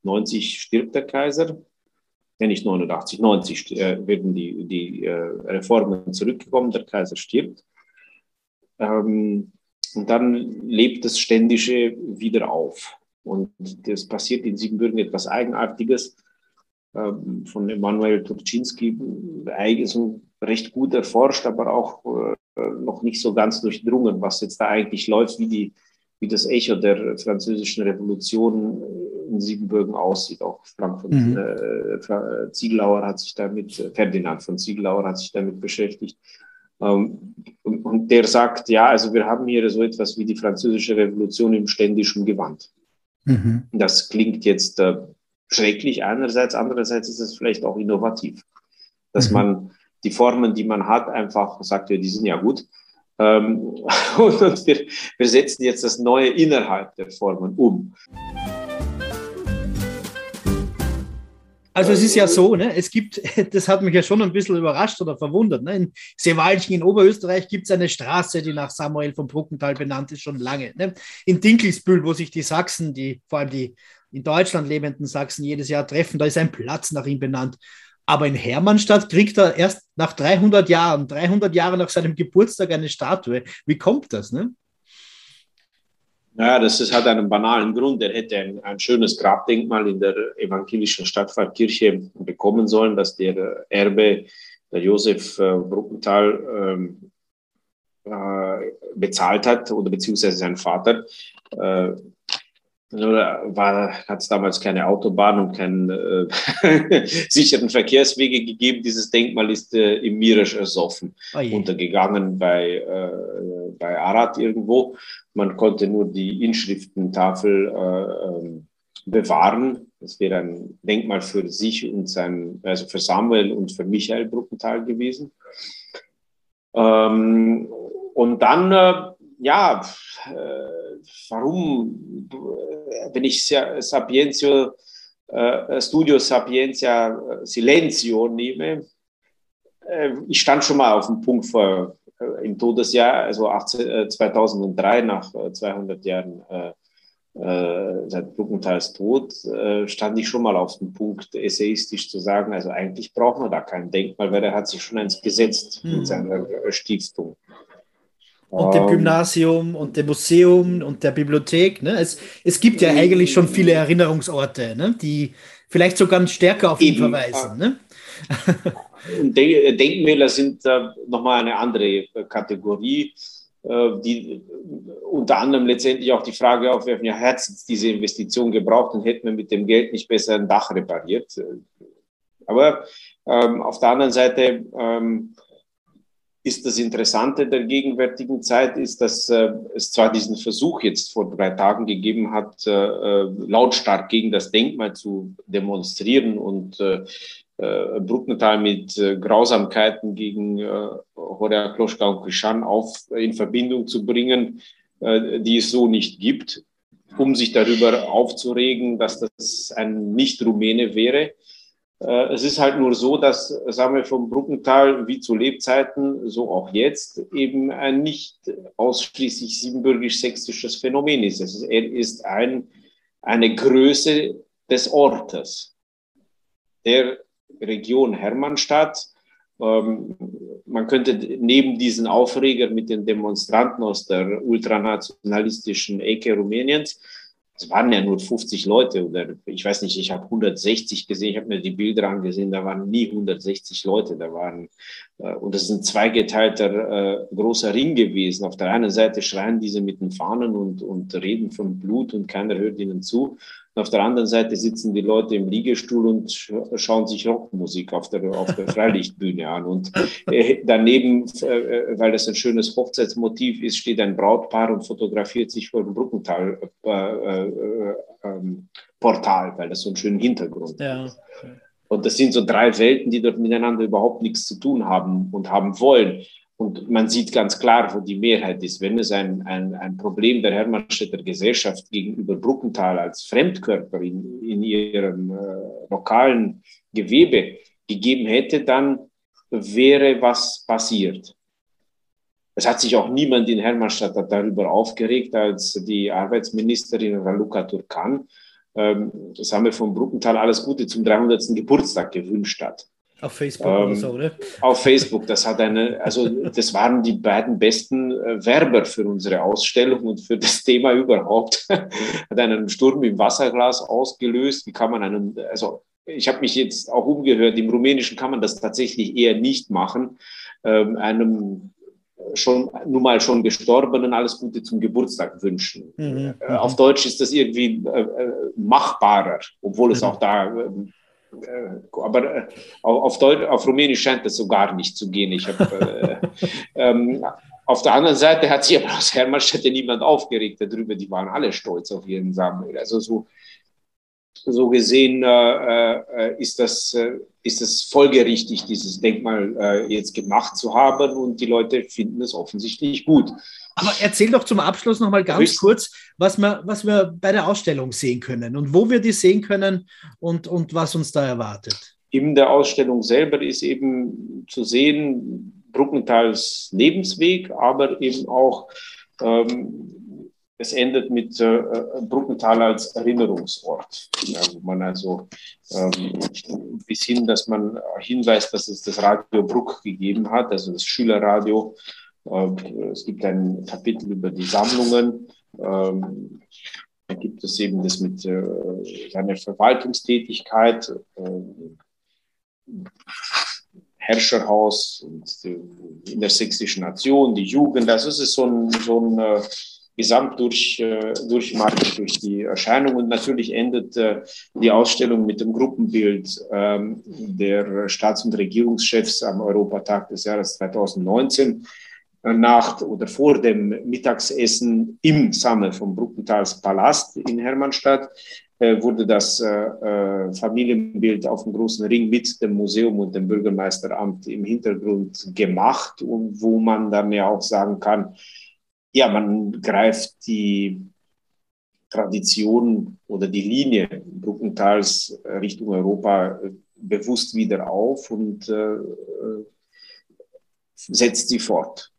90 stirbt der Kaiser, ja nicht 89, 90 äh, werden die, die äh, Reformen zurückgekommen, der Kaiser stirbt. Ähm, und dann lebt das Ständische wieder auf. Und das passiert in Siebenbürgen etwas Eigenartiges. Ähm, von Emanuel Turczynski, so recht gut erforscht, aber auch äh, noch nicht so ganz durchdrungen, was jetzt da eigentlich läuft, wie, die, wie das Echo der französischen Revolution in Siebenbürgen aussieht. Auch Frank von mhm. äh, Ziegelauer hat sich damit, äh, Ferdinand von Ziegelauer hat sich damit beschäftigt. Ähm, und, und, der sagt, ja, also wir haben hier so etwas wie die französische Revolution im ständischen Gewand. Mhm. Das klingt jetzt äh, schrecklich einerseits, andererseits ist es vielleicht auch innovativ, dass mhm. man die Formen, die man hat, einfach sagt, ja, die sind ja gut. Ähm, [laughs] und wir, wir setzen jetzt das Neue innerhalb der Formen um. Also es ist ja so, ne, es gibt, [laughs] das hat mich ja schon ein bisschen überrascht oder verwundert. Ne? In Sewalchen in Oberösterreich gibt es eine Straße, die nach Samuel von Bruckenthal benannt ist, schon lange. Ne? In Dinkelsbühl, wo sich die Sachsen, die vor allem die in Deutschland lebenden Sachsen jedes Jahr treffen, da ist ein Platz nach ihm benannt. Aber in Hermannstadt kriegt er erst nach 300 Jahren, 300 Jahre nach seinem Geburtstag eine Statue. Wie kommt das? Ne? Ja, das ist, hat einen banalen Grund. Er hätte ein, ein schönes Grabdenkmal in der evangelischen Stadtpfarrkirche bekommen sollen, das der Erbe, der Josef äh, Bruckenthal, ähm, äh, bezahlt hat, oder beziehungsweise sein Vater. Äh, hat es damals keine Autobahn und keine äh, [laughs] sicheren Verkehrswege gegeben. Dieses Denkmal ist äh, im Mirisch ersoffen, oh untergegangen bei, äh, bei Arad irgendwo. Man konnte nur die Inschriftentafel äh, ähm, bewahren. Das wäre ein Denkmal für sich und sein, also für Samuel und für Michael Bruckenthal gewesen. Ähm, und dann, äh, ja, äh, warum, wenn ich Sapientio, äh, Studio Sapientia äh, Silenzio nehme, äh, ich stand schon mal auf dem Punkt vor, äh, im Todesjahr, also 18, 2003, nach 200 Jahren seit Bruckenthals Tod, stand ich schon mal auf dem Punkt, essayistisch zu sagen, also eigentlich braucht man da kein Denkmal, weil er hat sich schon eins gesetzt mhm. mit seiner Stiftung und dem ähm. Gymnasium und dem Museum und der Bibliothek. Ne? Es, es gibt ja eigentlich schon viele Erinnerungsorte, ne? die vielleicht sogar stärker auf ihn Eben, verweisen. Ne? [laughs] Denkmäler sind äh, nochmal eine andere Kategorie, äh, die unter anderem letztendlich auch die Frage aufwerfen, ja, hat es diese Investition gebraucht und hätten wir mit dem Geld nicht besser ein Dach repariert? Aber ähm, auf der anderen Seite ähm, ist das Interessante der gegenwärtigen Zeit, ist, dass äh, es zwar diesen Versuch jetzt vor drei Tagen gegeben hat, äh, äh lautstark gegen das Denkmal zu demonstrieren und äh, äh, Bruckenthal mit äh, Grausamkeiten gegen äh, Horea Kloschka und Krishan auf, in Verbindung zu bringen, die es so nicht gibt, um sich darüber aufzuregen, dass das ein Nicht-Rumäne wäre. Äh, es ist halt nur so, dass, sagen wir, vom Bruckenthal wie zu Lebzeiten, so auch jetzt, eben ein nicht ausschließlich siebenbürgisch-sächsisches Phänomen ist. ist. Er ist ein, eine Größe des Ortes, der Region Hermannstadt. Ähm, man könnte neben diesen Aufreger mit den Demonstranten aus der ultranationalistischen Ecke Rumäniens es waren ja nur 50 Leute oder ich weiß nicht, ich habe 160 gesehen, ich habe mir die Bilder angesehen, da waren nie 160 Leute, da waren, äh, und das ist ein zweigeteilter äh, großer Ring gewesen. Auf der einen Seite schreien diese mit den Fahnen und, und reden von Blut und keiner hört ihnen zu. Und auf der anderen Seite sitzen die Leute im Liegestuhl und schauen sich Rockmusik auf der, auf der Freilichtbühne an. Und äh, daneben, äh, weil das ein schönes Hochzeitsmotiv ist, steht ein Brautpaar und fotografiert sich vor dem Bruckental-Portal, äh, ähm, weil das so einen schönen Hintergrund ja. hat. Und das sind so drei Welten, die dort miteinander überhaupt nichts zu tun haben und haben wollen. Und man sieht ganz klar, wo die Mehrheit ist. Wenn es ein, ein, ein Problem der Hermannstädter Gesellschaft gegenüber Bruckenthal als Fremdkörper in, in ihrem äh, lokalen Gewebe gegeben hätte, dann wäre was passiert. Es hat sich auch niemand in Hermannstadt darüber aufgeregt, als die Arbeitsministerin Raluca Turkan, ähm, wir von Bruckenthal alles Gute zum 300. Geburtstag gewünscht hat. Auf Facebook ähm, oder so, oder? Auf Facebook. Das hat eine, also das waren die beiden besten äh, Werber für unsere Ausstellung und für das Thema überhaupt. [laughs] hat einen Sturm im Wasserglas ausgelöst. Wie kann man einen, also ich habe mich jetzt auch umgehört, im Rumänischen kann man das tatsächlich eher nicht machen. Ähm, einem schon nun mal schon Gestorbenen alles Gute zum Geburtstag wünschen. Mhm. Äh, auf Deutsch ist das irgendwie äh, äh machbarer, obwohl es mhm. auch da ähm, äh, aber äh, auf, Deutsch, auf Rumänisch scheint das so gar nicht zu gehen. Ich hab, äh, [laughs] ähm, auf der anderen Seite hat sich aber aus Hermannstädte niemand aufgeregt darüber. Die waren alle stolz auf ihren Sammel. Also so, so gesehen äh, äh, ist, das, äh, ist das folgerichtig, dieses Denkmal jetzt gemacht zu haben und die Leute finden es offensichtlich gut. Aber erzähl doch zum Abschluss noch mal ganz Richtig. kurz, was wir, was wir bei der Ausstellung sehen können und wo wir die sehen können und, und was uns da erwartet. In der Ausstellung selber ist eben zu sehen Bruckenthals Lebensweg, aber eben auch ähm, es endet mit äh, Bruckenthal als Erinnerungsort, ja, wo man also ähm, bis hin, dass man hinweist, dass es das Radio Bruck gegeben hat, also das Schülerradio, es gibt ein Kapitel über die Sammlungen. Ähm, da gibt es eben das mit äh, seiner Verwaltungstätigkeit, äh, Herrscherhaus in der sächsischen Nation, die Jugend. Also es ist so ein, so ein Gesamtdurchmarsch durch die Erscheinung. Und natürlich endet die Ausstellung mit dem Gruppenbild ähm, der Staats- und Regierungschefs am Europatag des Jahres 2019 nach oder vor dem Mittagsessen im Sammel vom Bruckentals Palast in Hermannstadt äh, wurde das äh, äh, Familienbild auf dem großen Ring mit dem Museum und dem Bürgermeisteramt im Hintergrund gemacht und wo man dann ja auch sagen kann, ja, man greift die Tradition oder die Linie Bruckentals Richtung Europa bewusst wieder auf und äh, setzt sie fort.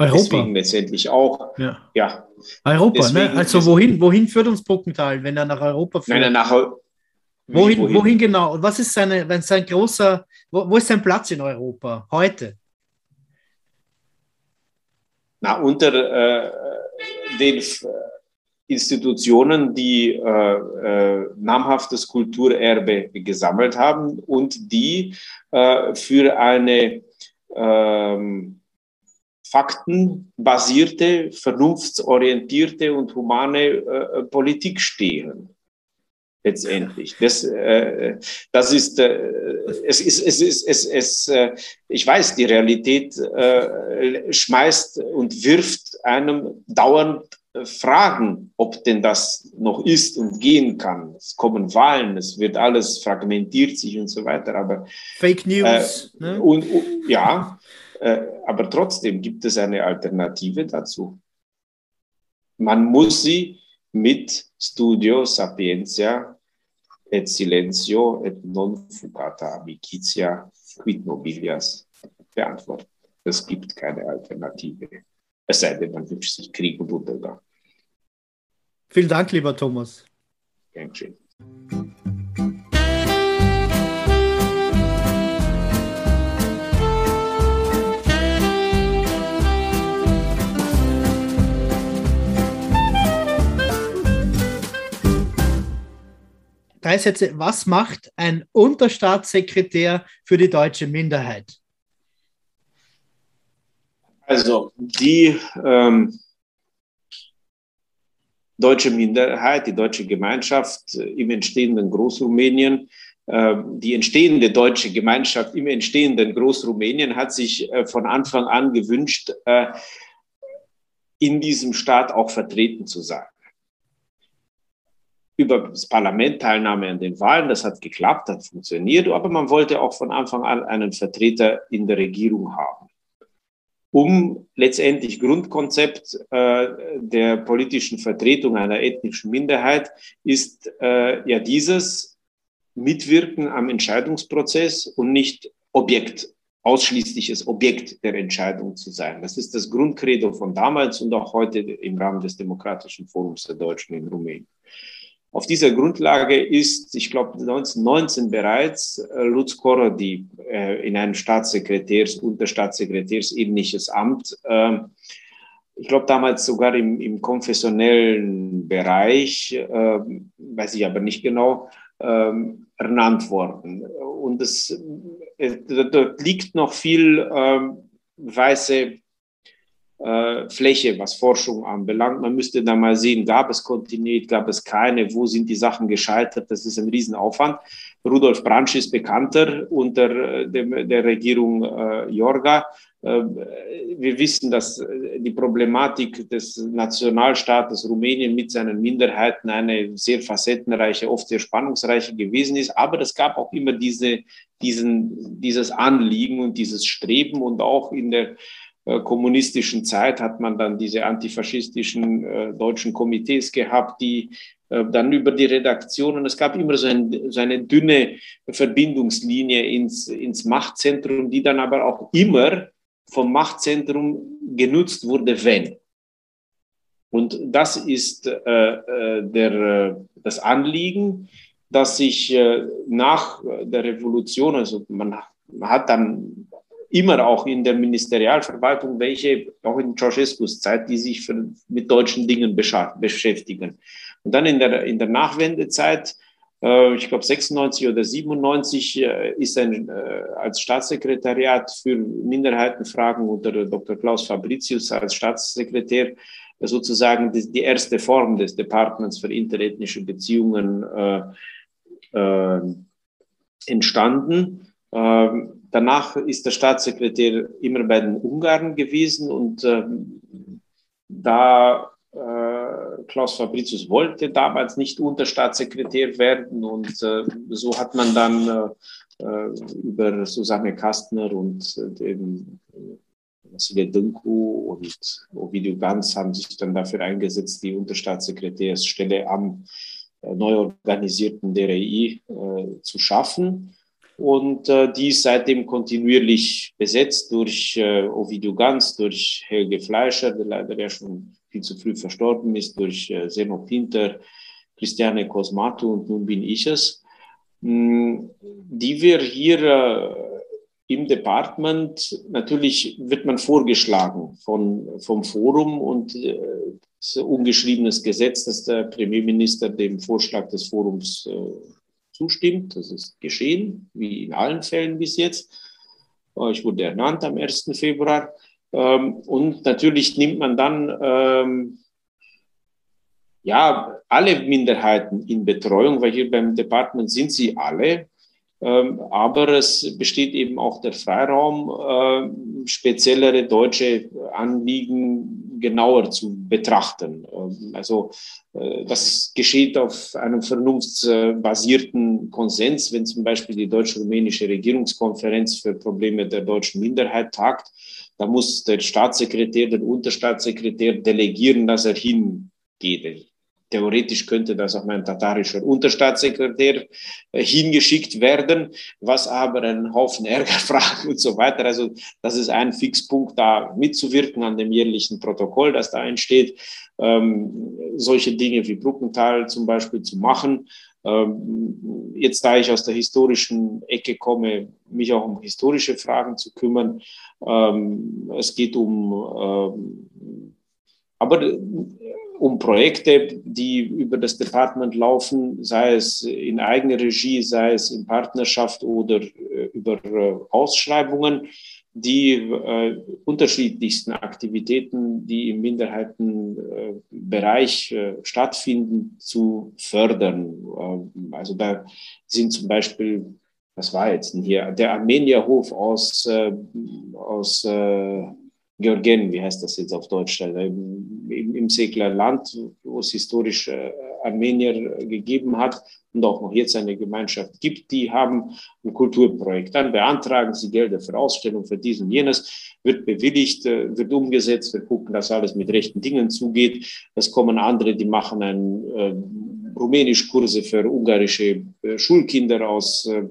Europa. Deswegen letztendlich auch. Ja. ja. Europa, ne? Also wohin, wohin führt uns Bruckenthal, wenn er nach Europa führt? Nein, nach wohin, wohin, wohin genau? Und was ist seine, wenn sein großer, wo, wo ist sein Platz in Europa heute? Na, unter äh, den äh, Institutionen, die äh, äh, namhaftes Kulturerbe gesammelt haben und die äh, für eine ähm, faktenbasierte, vernunftsorientierte und humane äh, Politik stehen. letztendlich. Das, äh, das ist, äh, es ist, es ist, es, es, äh, ich weiß, die Realität äh, schmeißt und wirft einem dauernd Fragen, ob denn das noch ist und gehen kann. Es kommen Wahlen, es wird alles fragmentiert sich und so weiter. Aber Fake News. Äh, ne? und, und, ja, äh, aber trotzdem gibt es eine Alternative dazu. Man muss sie mit Studio Sapientia et Silenzio et non fugata amicitia quid nobilias beantworten. Es gibt keine Alternative. Es sei denn, man wünscht sich Krieg und Untergang. Vielen Dank, lieber Thomas. Gern Drei Sätze. Was macht ein Unterstaatssekretär für die deutsche Minderheit? Also die ähm, deutsche Minderheit, die deutsche Gemeinschaft im entstehenden Großrumänien, äh, die entstehende deutsche Gemeinschaft im entstehenden Großrumänien hat sich äh, von Anfang an gewünscht, äh, in diesem Staat auch vertreten zu sein. Über das Parlament Teilnahme an den Wahlen, das hat geklappt, hat funktioniert, aber man wollte auch von Anfang an einen Vertreter in der Regierung haben um letztendlich Grundkonzept äh, der politischen Vertretung einer ethnischen Minderheit ist äh, ja dieses Mitwirken am Entscheidungsprozess und nicht Objekt, ausschließliches Objekt der Entscheidung zu sein. Das ist das Grundcredo von damals und auch heute im Rahmen des Demokratischen Forums der Deutschen in Rumänien. Auf dieser Grundlage ist, ich glaube, 1919 bereits äh, Lutz Korodi äh, in einem Staatssekretärs, Unterstaatssekretärs ähnliches Amt, äh, ich glaube damals sogar im, im konfessionellen Bereich, äh, weiß ich aber nicht genau, ähm, ernannt worden. Und es, äh, dort liegt noch viel ähm, weiße Fläche, was Forschung anbelangt. Man müsste da mal sehen, gab es Kontinuität, gab es keine, wo sind die Sachen gescheitert. Das ist ein Riesenaufwand. Rudolf Bransch ist bekannter unter äh, dem, der Regierung äh, Jorga. Äh, wir wissen, dass die Problematik des Nationalstaates Rumänien mit seinen Minderheiten eine sehr facettenreiche, oft sehr spannungsreiche gewesen ist. Aber es gab auch immer diese, diesen, dieses Anliegen und dieses Streben und auch in der äh, kommunistischen Zeit hat man dann diese antifaschistischen äh, deutschen Komitees gehabt, die äh, dann über die Redaktionen, es gab immer so, ein, so eine dünne Verbindungslinie ins, ins Machtzentrum, die dann aber auch immer vom Machtzentrum genutzt wurde, wenn. Und das ist äh, äh der, äh, das Anliegen, dass sich äh, nach der Revolution, also man hat dann immer auch in der Ministerialverwaltung welche, auch in Ceausescus Zeit, die sich für, mit deutschen Dingen beschäftigen. Und dann in der, in der Nachwendezeit, äh, ich glaube 96 oder 97, äh, ist ein, äh, als Staatssekretariat für Minderheitenfragen unter Dr. Klaus Fabricius als Staatssekretär sozusagen die, die erste Form des Departments für interethnische Beziehungen äh, äh, entstanden. Ähm, danach ist der Staatssekretär immer bei den Ungarn gewesen und äh, da äh, Klaus Fabricius wollte damals nicht Unterstaatssekretär werden und äh, so hat man dann äh, äh, über Susanne Kastner und äh, den Vasilij Dünku und Ovidio Ganz haben sich dann dafür eingesetzt, die Unterstaatssekretärsstelle am neu organisierten DRI zu schaffen. Und äh, die ist seitdem kontinuierlich besetzt durch äh, Ovidio Ganz, durch Helge Fleischer, der leider ja schon viel zu früh verstorben ist, durch äh, Zeno Pinter, Christiane Cosmato und nun bin ich es, mh, hm, die wir hier äh, im Department, natürlich wird man vorgeschlagen von, vom Forum und äh, ungeschriebenes Gesetz, dass der Premierminister dem Vorschlag des Forums äh, zustimmt. Das ist geschehen, wie in allen Fällen bis jetzt. Äh, ich wurde ernannt am 1. Februar. Ähm, und natürlich nimmt man dann ähm, ja, alle Minderheiten in Betreuung, weil hier beim Department sind sie alle. Ähm, aber es besteht eben auch der Freiraum, äh, speziellere deutsche Anliegen genauer zu betrachten. Ähm, also äh, das geschieht auf einem vernunftsbasierten Konsens, wenn zum Beispiel die deutsch-rumänische Regierungskonferenz für Probleme der deutschen Minderheit tagt. Da muss der Staatssekretär, der Unterstaatssekretär delegieren, dass er hingeht. Theoretisch könnte das auch mein tatarischer Unterstaatssekretär äh, hingeschickt werden, was aber einen Haufen Ärger [laughs] fragt und so weiter. Also das ist ein Fixpunkt, da mitzuwirken an dem jährlichen Protokoll, das da entsteht, ähm, solche Dinge wie Bruckenthal zum Beispiel zu machen. Ähm, jetzt, da ich aus der historischen Ecke komme, mich auch um historische Fragen zu kümmern. Ähm, es geht um, ähm, aber um Projekte, die über das Department laufen, sei es in eigener Regie, sei es in Partnerschaft oder äh, über äh, Ausschreibungen, die äh, unterschiedlichsten Aktivitäten, die im Minderheitenbereich äh, stattfinden, zu fördern. Ähm, also da sind zum Beispiel, was war jetzt denn hier, der Armenierhof aus, äh, aus äh, Georgien, wie heißt das jetzt auf Deutsch, im, im Segler Land, wo es historisch äh, Armenier gegeben hat und auch noch jetzt eine Gemeinschaft gibt, die haben ein Kulturprojekt. Dann beantragen sie Gelder für Ausstellung, für dies und jenes, wird bewilligt, äh, wird umgesetzt, wir gucken, dass alles mit rechten Dingen zugeht. Es kommen andere, die machen ein äh, Rumänisch-Kurse für ungarische äh, Schulkinder aus äh,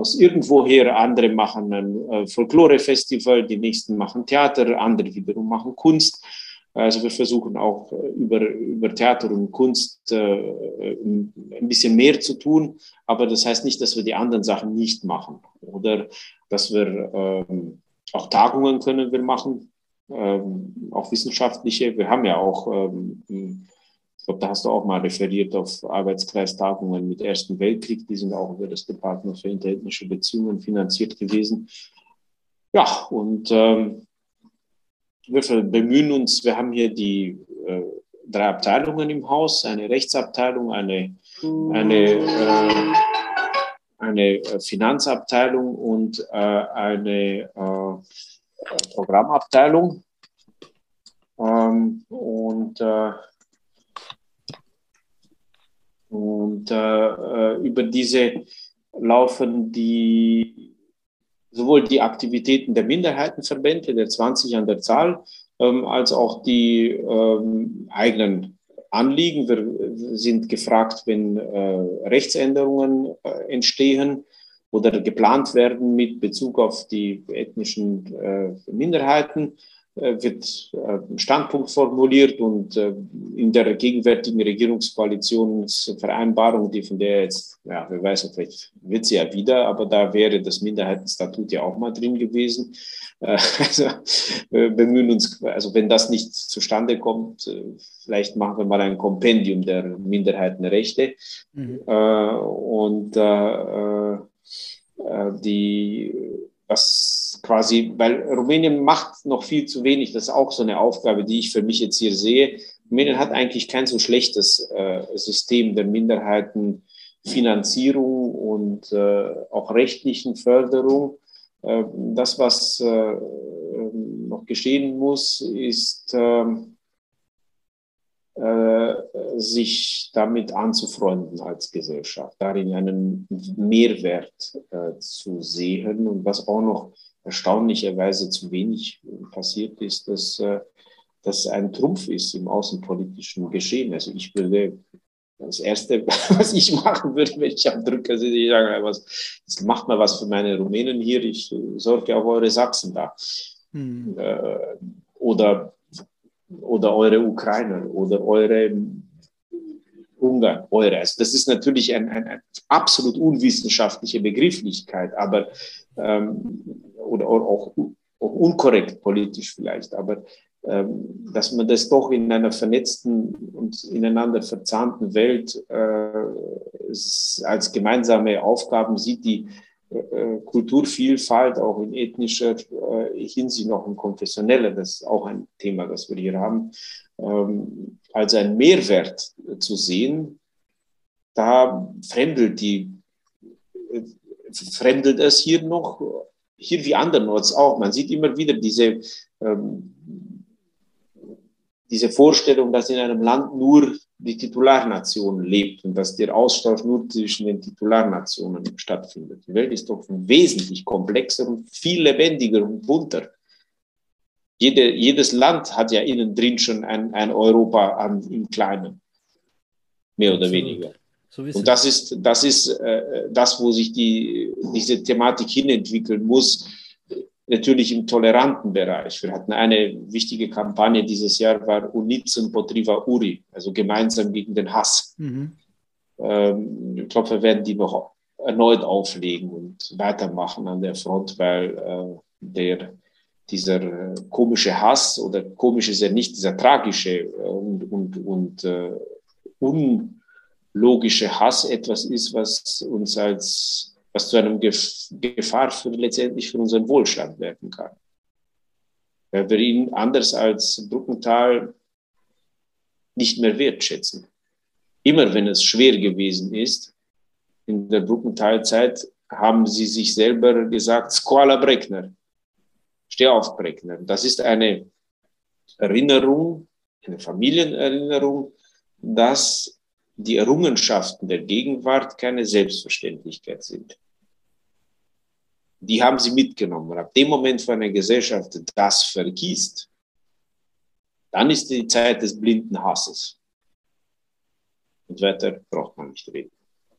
aus irgendwoher. Andere machen ein äh, Folklore-Festival, die nächsten machen Theater, andere wiederum machen Kunst. Also wir versuchen auch äh, über, über Theater und Kunst äh, ein bisschen mehr zu tun, aber das heißt nicht, dass wir die anderen Sachen nicht machen oder dass wir ähm, auch Tagungen können wir machen, ähm, auch wissenschaftliche. Wir haben ja auch ähm, ich glaube, da hast du auch mal referiert auf Arbeitskreistagungen mit Ersten Weltkrieg. Die sind auch über das Department für interethnische Beziehungen finanziert gewesen. Ja, und ähm, wir bemühen uns, wir haben hier die äh, drei Abteilungen im Haus, eine Rechtsabteilung, eine, eine, äh, eine Finanzabteilung und äh, eine äh, Programmabteilung. Ähm, und äh, und äh, äh, über diese laufen die sowohl die Aktivitäten der Minderheitenverbände, der 20 an der Zahl, ähm, als auch die ähm, eigenen Anliegen. Wir sind gefragt, wenn äh, Rechtsänderungen äh, entstehen oder geplant werden mit Bezug auf die ethnischen äh, Minderheiten wird ein äh, Standpunkt formuliert und äh, in der gegenwärtigen Regierungskoalitionsvereinbarung, die von der jetzt, ja, wer weiß, vielleicht wird sie ja wieder, aber da wäre das Minderheitenstatut ja auch mal drin gewesen. [laughs] Also wir bemühen uns, also wenn das nicht zustande kommt, vielleicht machen wir mal ein Kompendium der Minderheitenrechte. Mhm. Und die was quasi, weil Rumänien macht noch viel zu wenig. Das ist auch so eine Aufgabe, die ich für mich jetzt hier sehe. Rumänien hat eigentlich kein so schlechtes äh, System der Minderheitenfinanzierung und äh, auch rechtlichen Förderung. Äh, das, was äh, noch geschehen muss, ist, ähm, äh, sich damit anzufreunden als Gesellschaft, darin einen Mehrwert äh, zu sehen. Und was auch noch erstaunlicherweise zu wenig passiert ist, dass äh, das ein Trumpf ist im außenpolitischen Geschehen. Also ich würde das Erste, [laughs] was ich machen würde, wenn ich am Drücker sitze, ich sage, was, das macht mal was für meine Rumänen hier, ich sorge auf eure Sachsen da. Hm. Äh, oder oder eure Ukrainer oder eure Ungarn, eure. Also das ist natürlich eine ein absolut unwissenschaftliche Begrifflichkeit, aber ähm, oder auch, auch unkorrekt politisch vielleicht, aber ähm, dass man das doch in einer vernetzten und ineinander verzahnten Welt äh, als gemeinsame Aufgaben sieht, die äh, Kulturvielfalt, auch in ethnischer äh, Hinsicht, auch in konfessioneller, das ist auch ein Thema, das wir hier haben, ähm, als ein Mehrwert zu sehen, da fremdelt die, fremdelt es hier noch, hier wie andernorts auch. Man sieht immer wieder diese, ähm, diese Vorstellung, dass in einem Land nur die Titularnation lebt und dass der Austausch nur zwischen den Titularnationen stattfindet. Die Welt ist doch wesentlich komplexer und viel lebendiger und bunter. Jede, jedes Land hat ja innen drin schon ein, ein Europa an, im Kleinen, mehr oder Absolut. weniger. So und das ist, das ist äh, das, wo sich die, diese Thematik hinentwickeln muss natürlich im toleranten Bereich. Wir hatten eine wichtige Kampagne dieses Jahr, war Unizen Potriva Uri, also gemeinsam gegen den Hass. Mhm. Ähm, ich glaube, wir werden die noch erneut auflegen und weitermachen an der Front, weil äh, der, dieser äh, komische Hass oder komisch ist er nicht, dieser tragische äh, und, und, und äh, unlogische Hass etwas ist, was uns als was zu einem Gefahr für letztendlich für unseren Wohlstand werden kann. Weil wir ihn anders als Bruckenthal nicht mehr wertschätzen. Immer wenn es schwer gewesen ist, in der Bruckenthalzeit haben sie sich selber gesagt, Squala Breckner, steh auf Breckner. Das ist eine Erinnerung, eine Familienerinnerung, dass die Errungenschaften der Gegenwart keine Selbstverständlichkeit sind. Die haben sie mitgenommen. Ab dem Moment, wo eine Gesellschaft das vergießt, dann ist die Zeit des blinden Hasses. Und weiter braucht man nicht reden.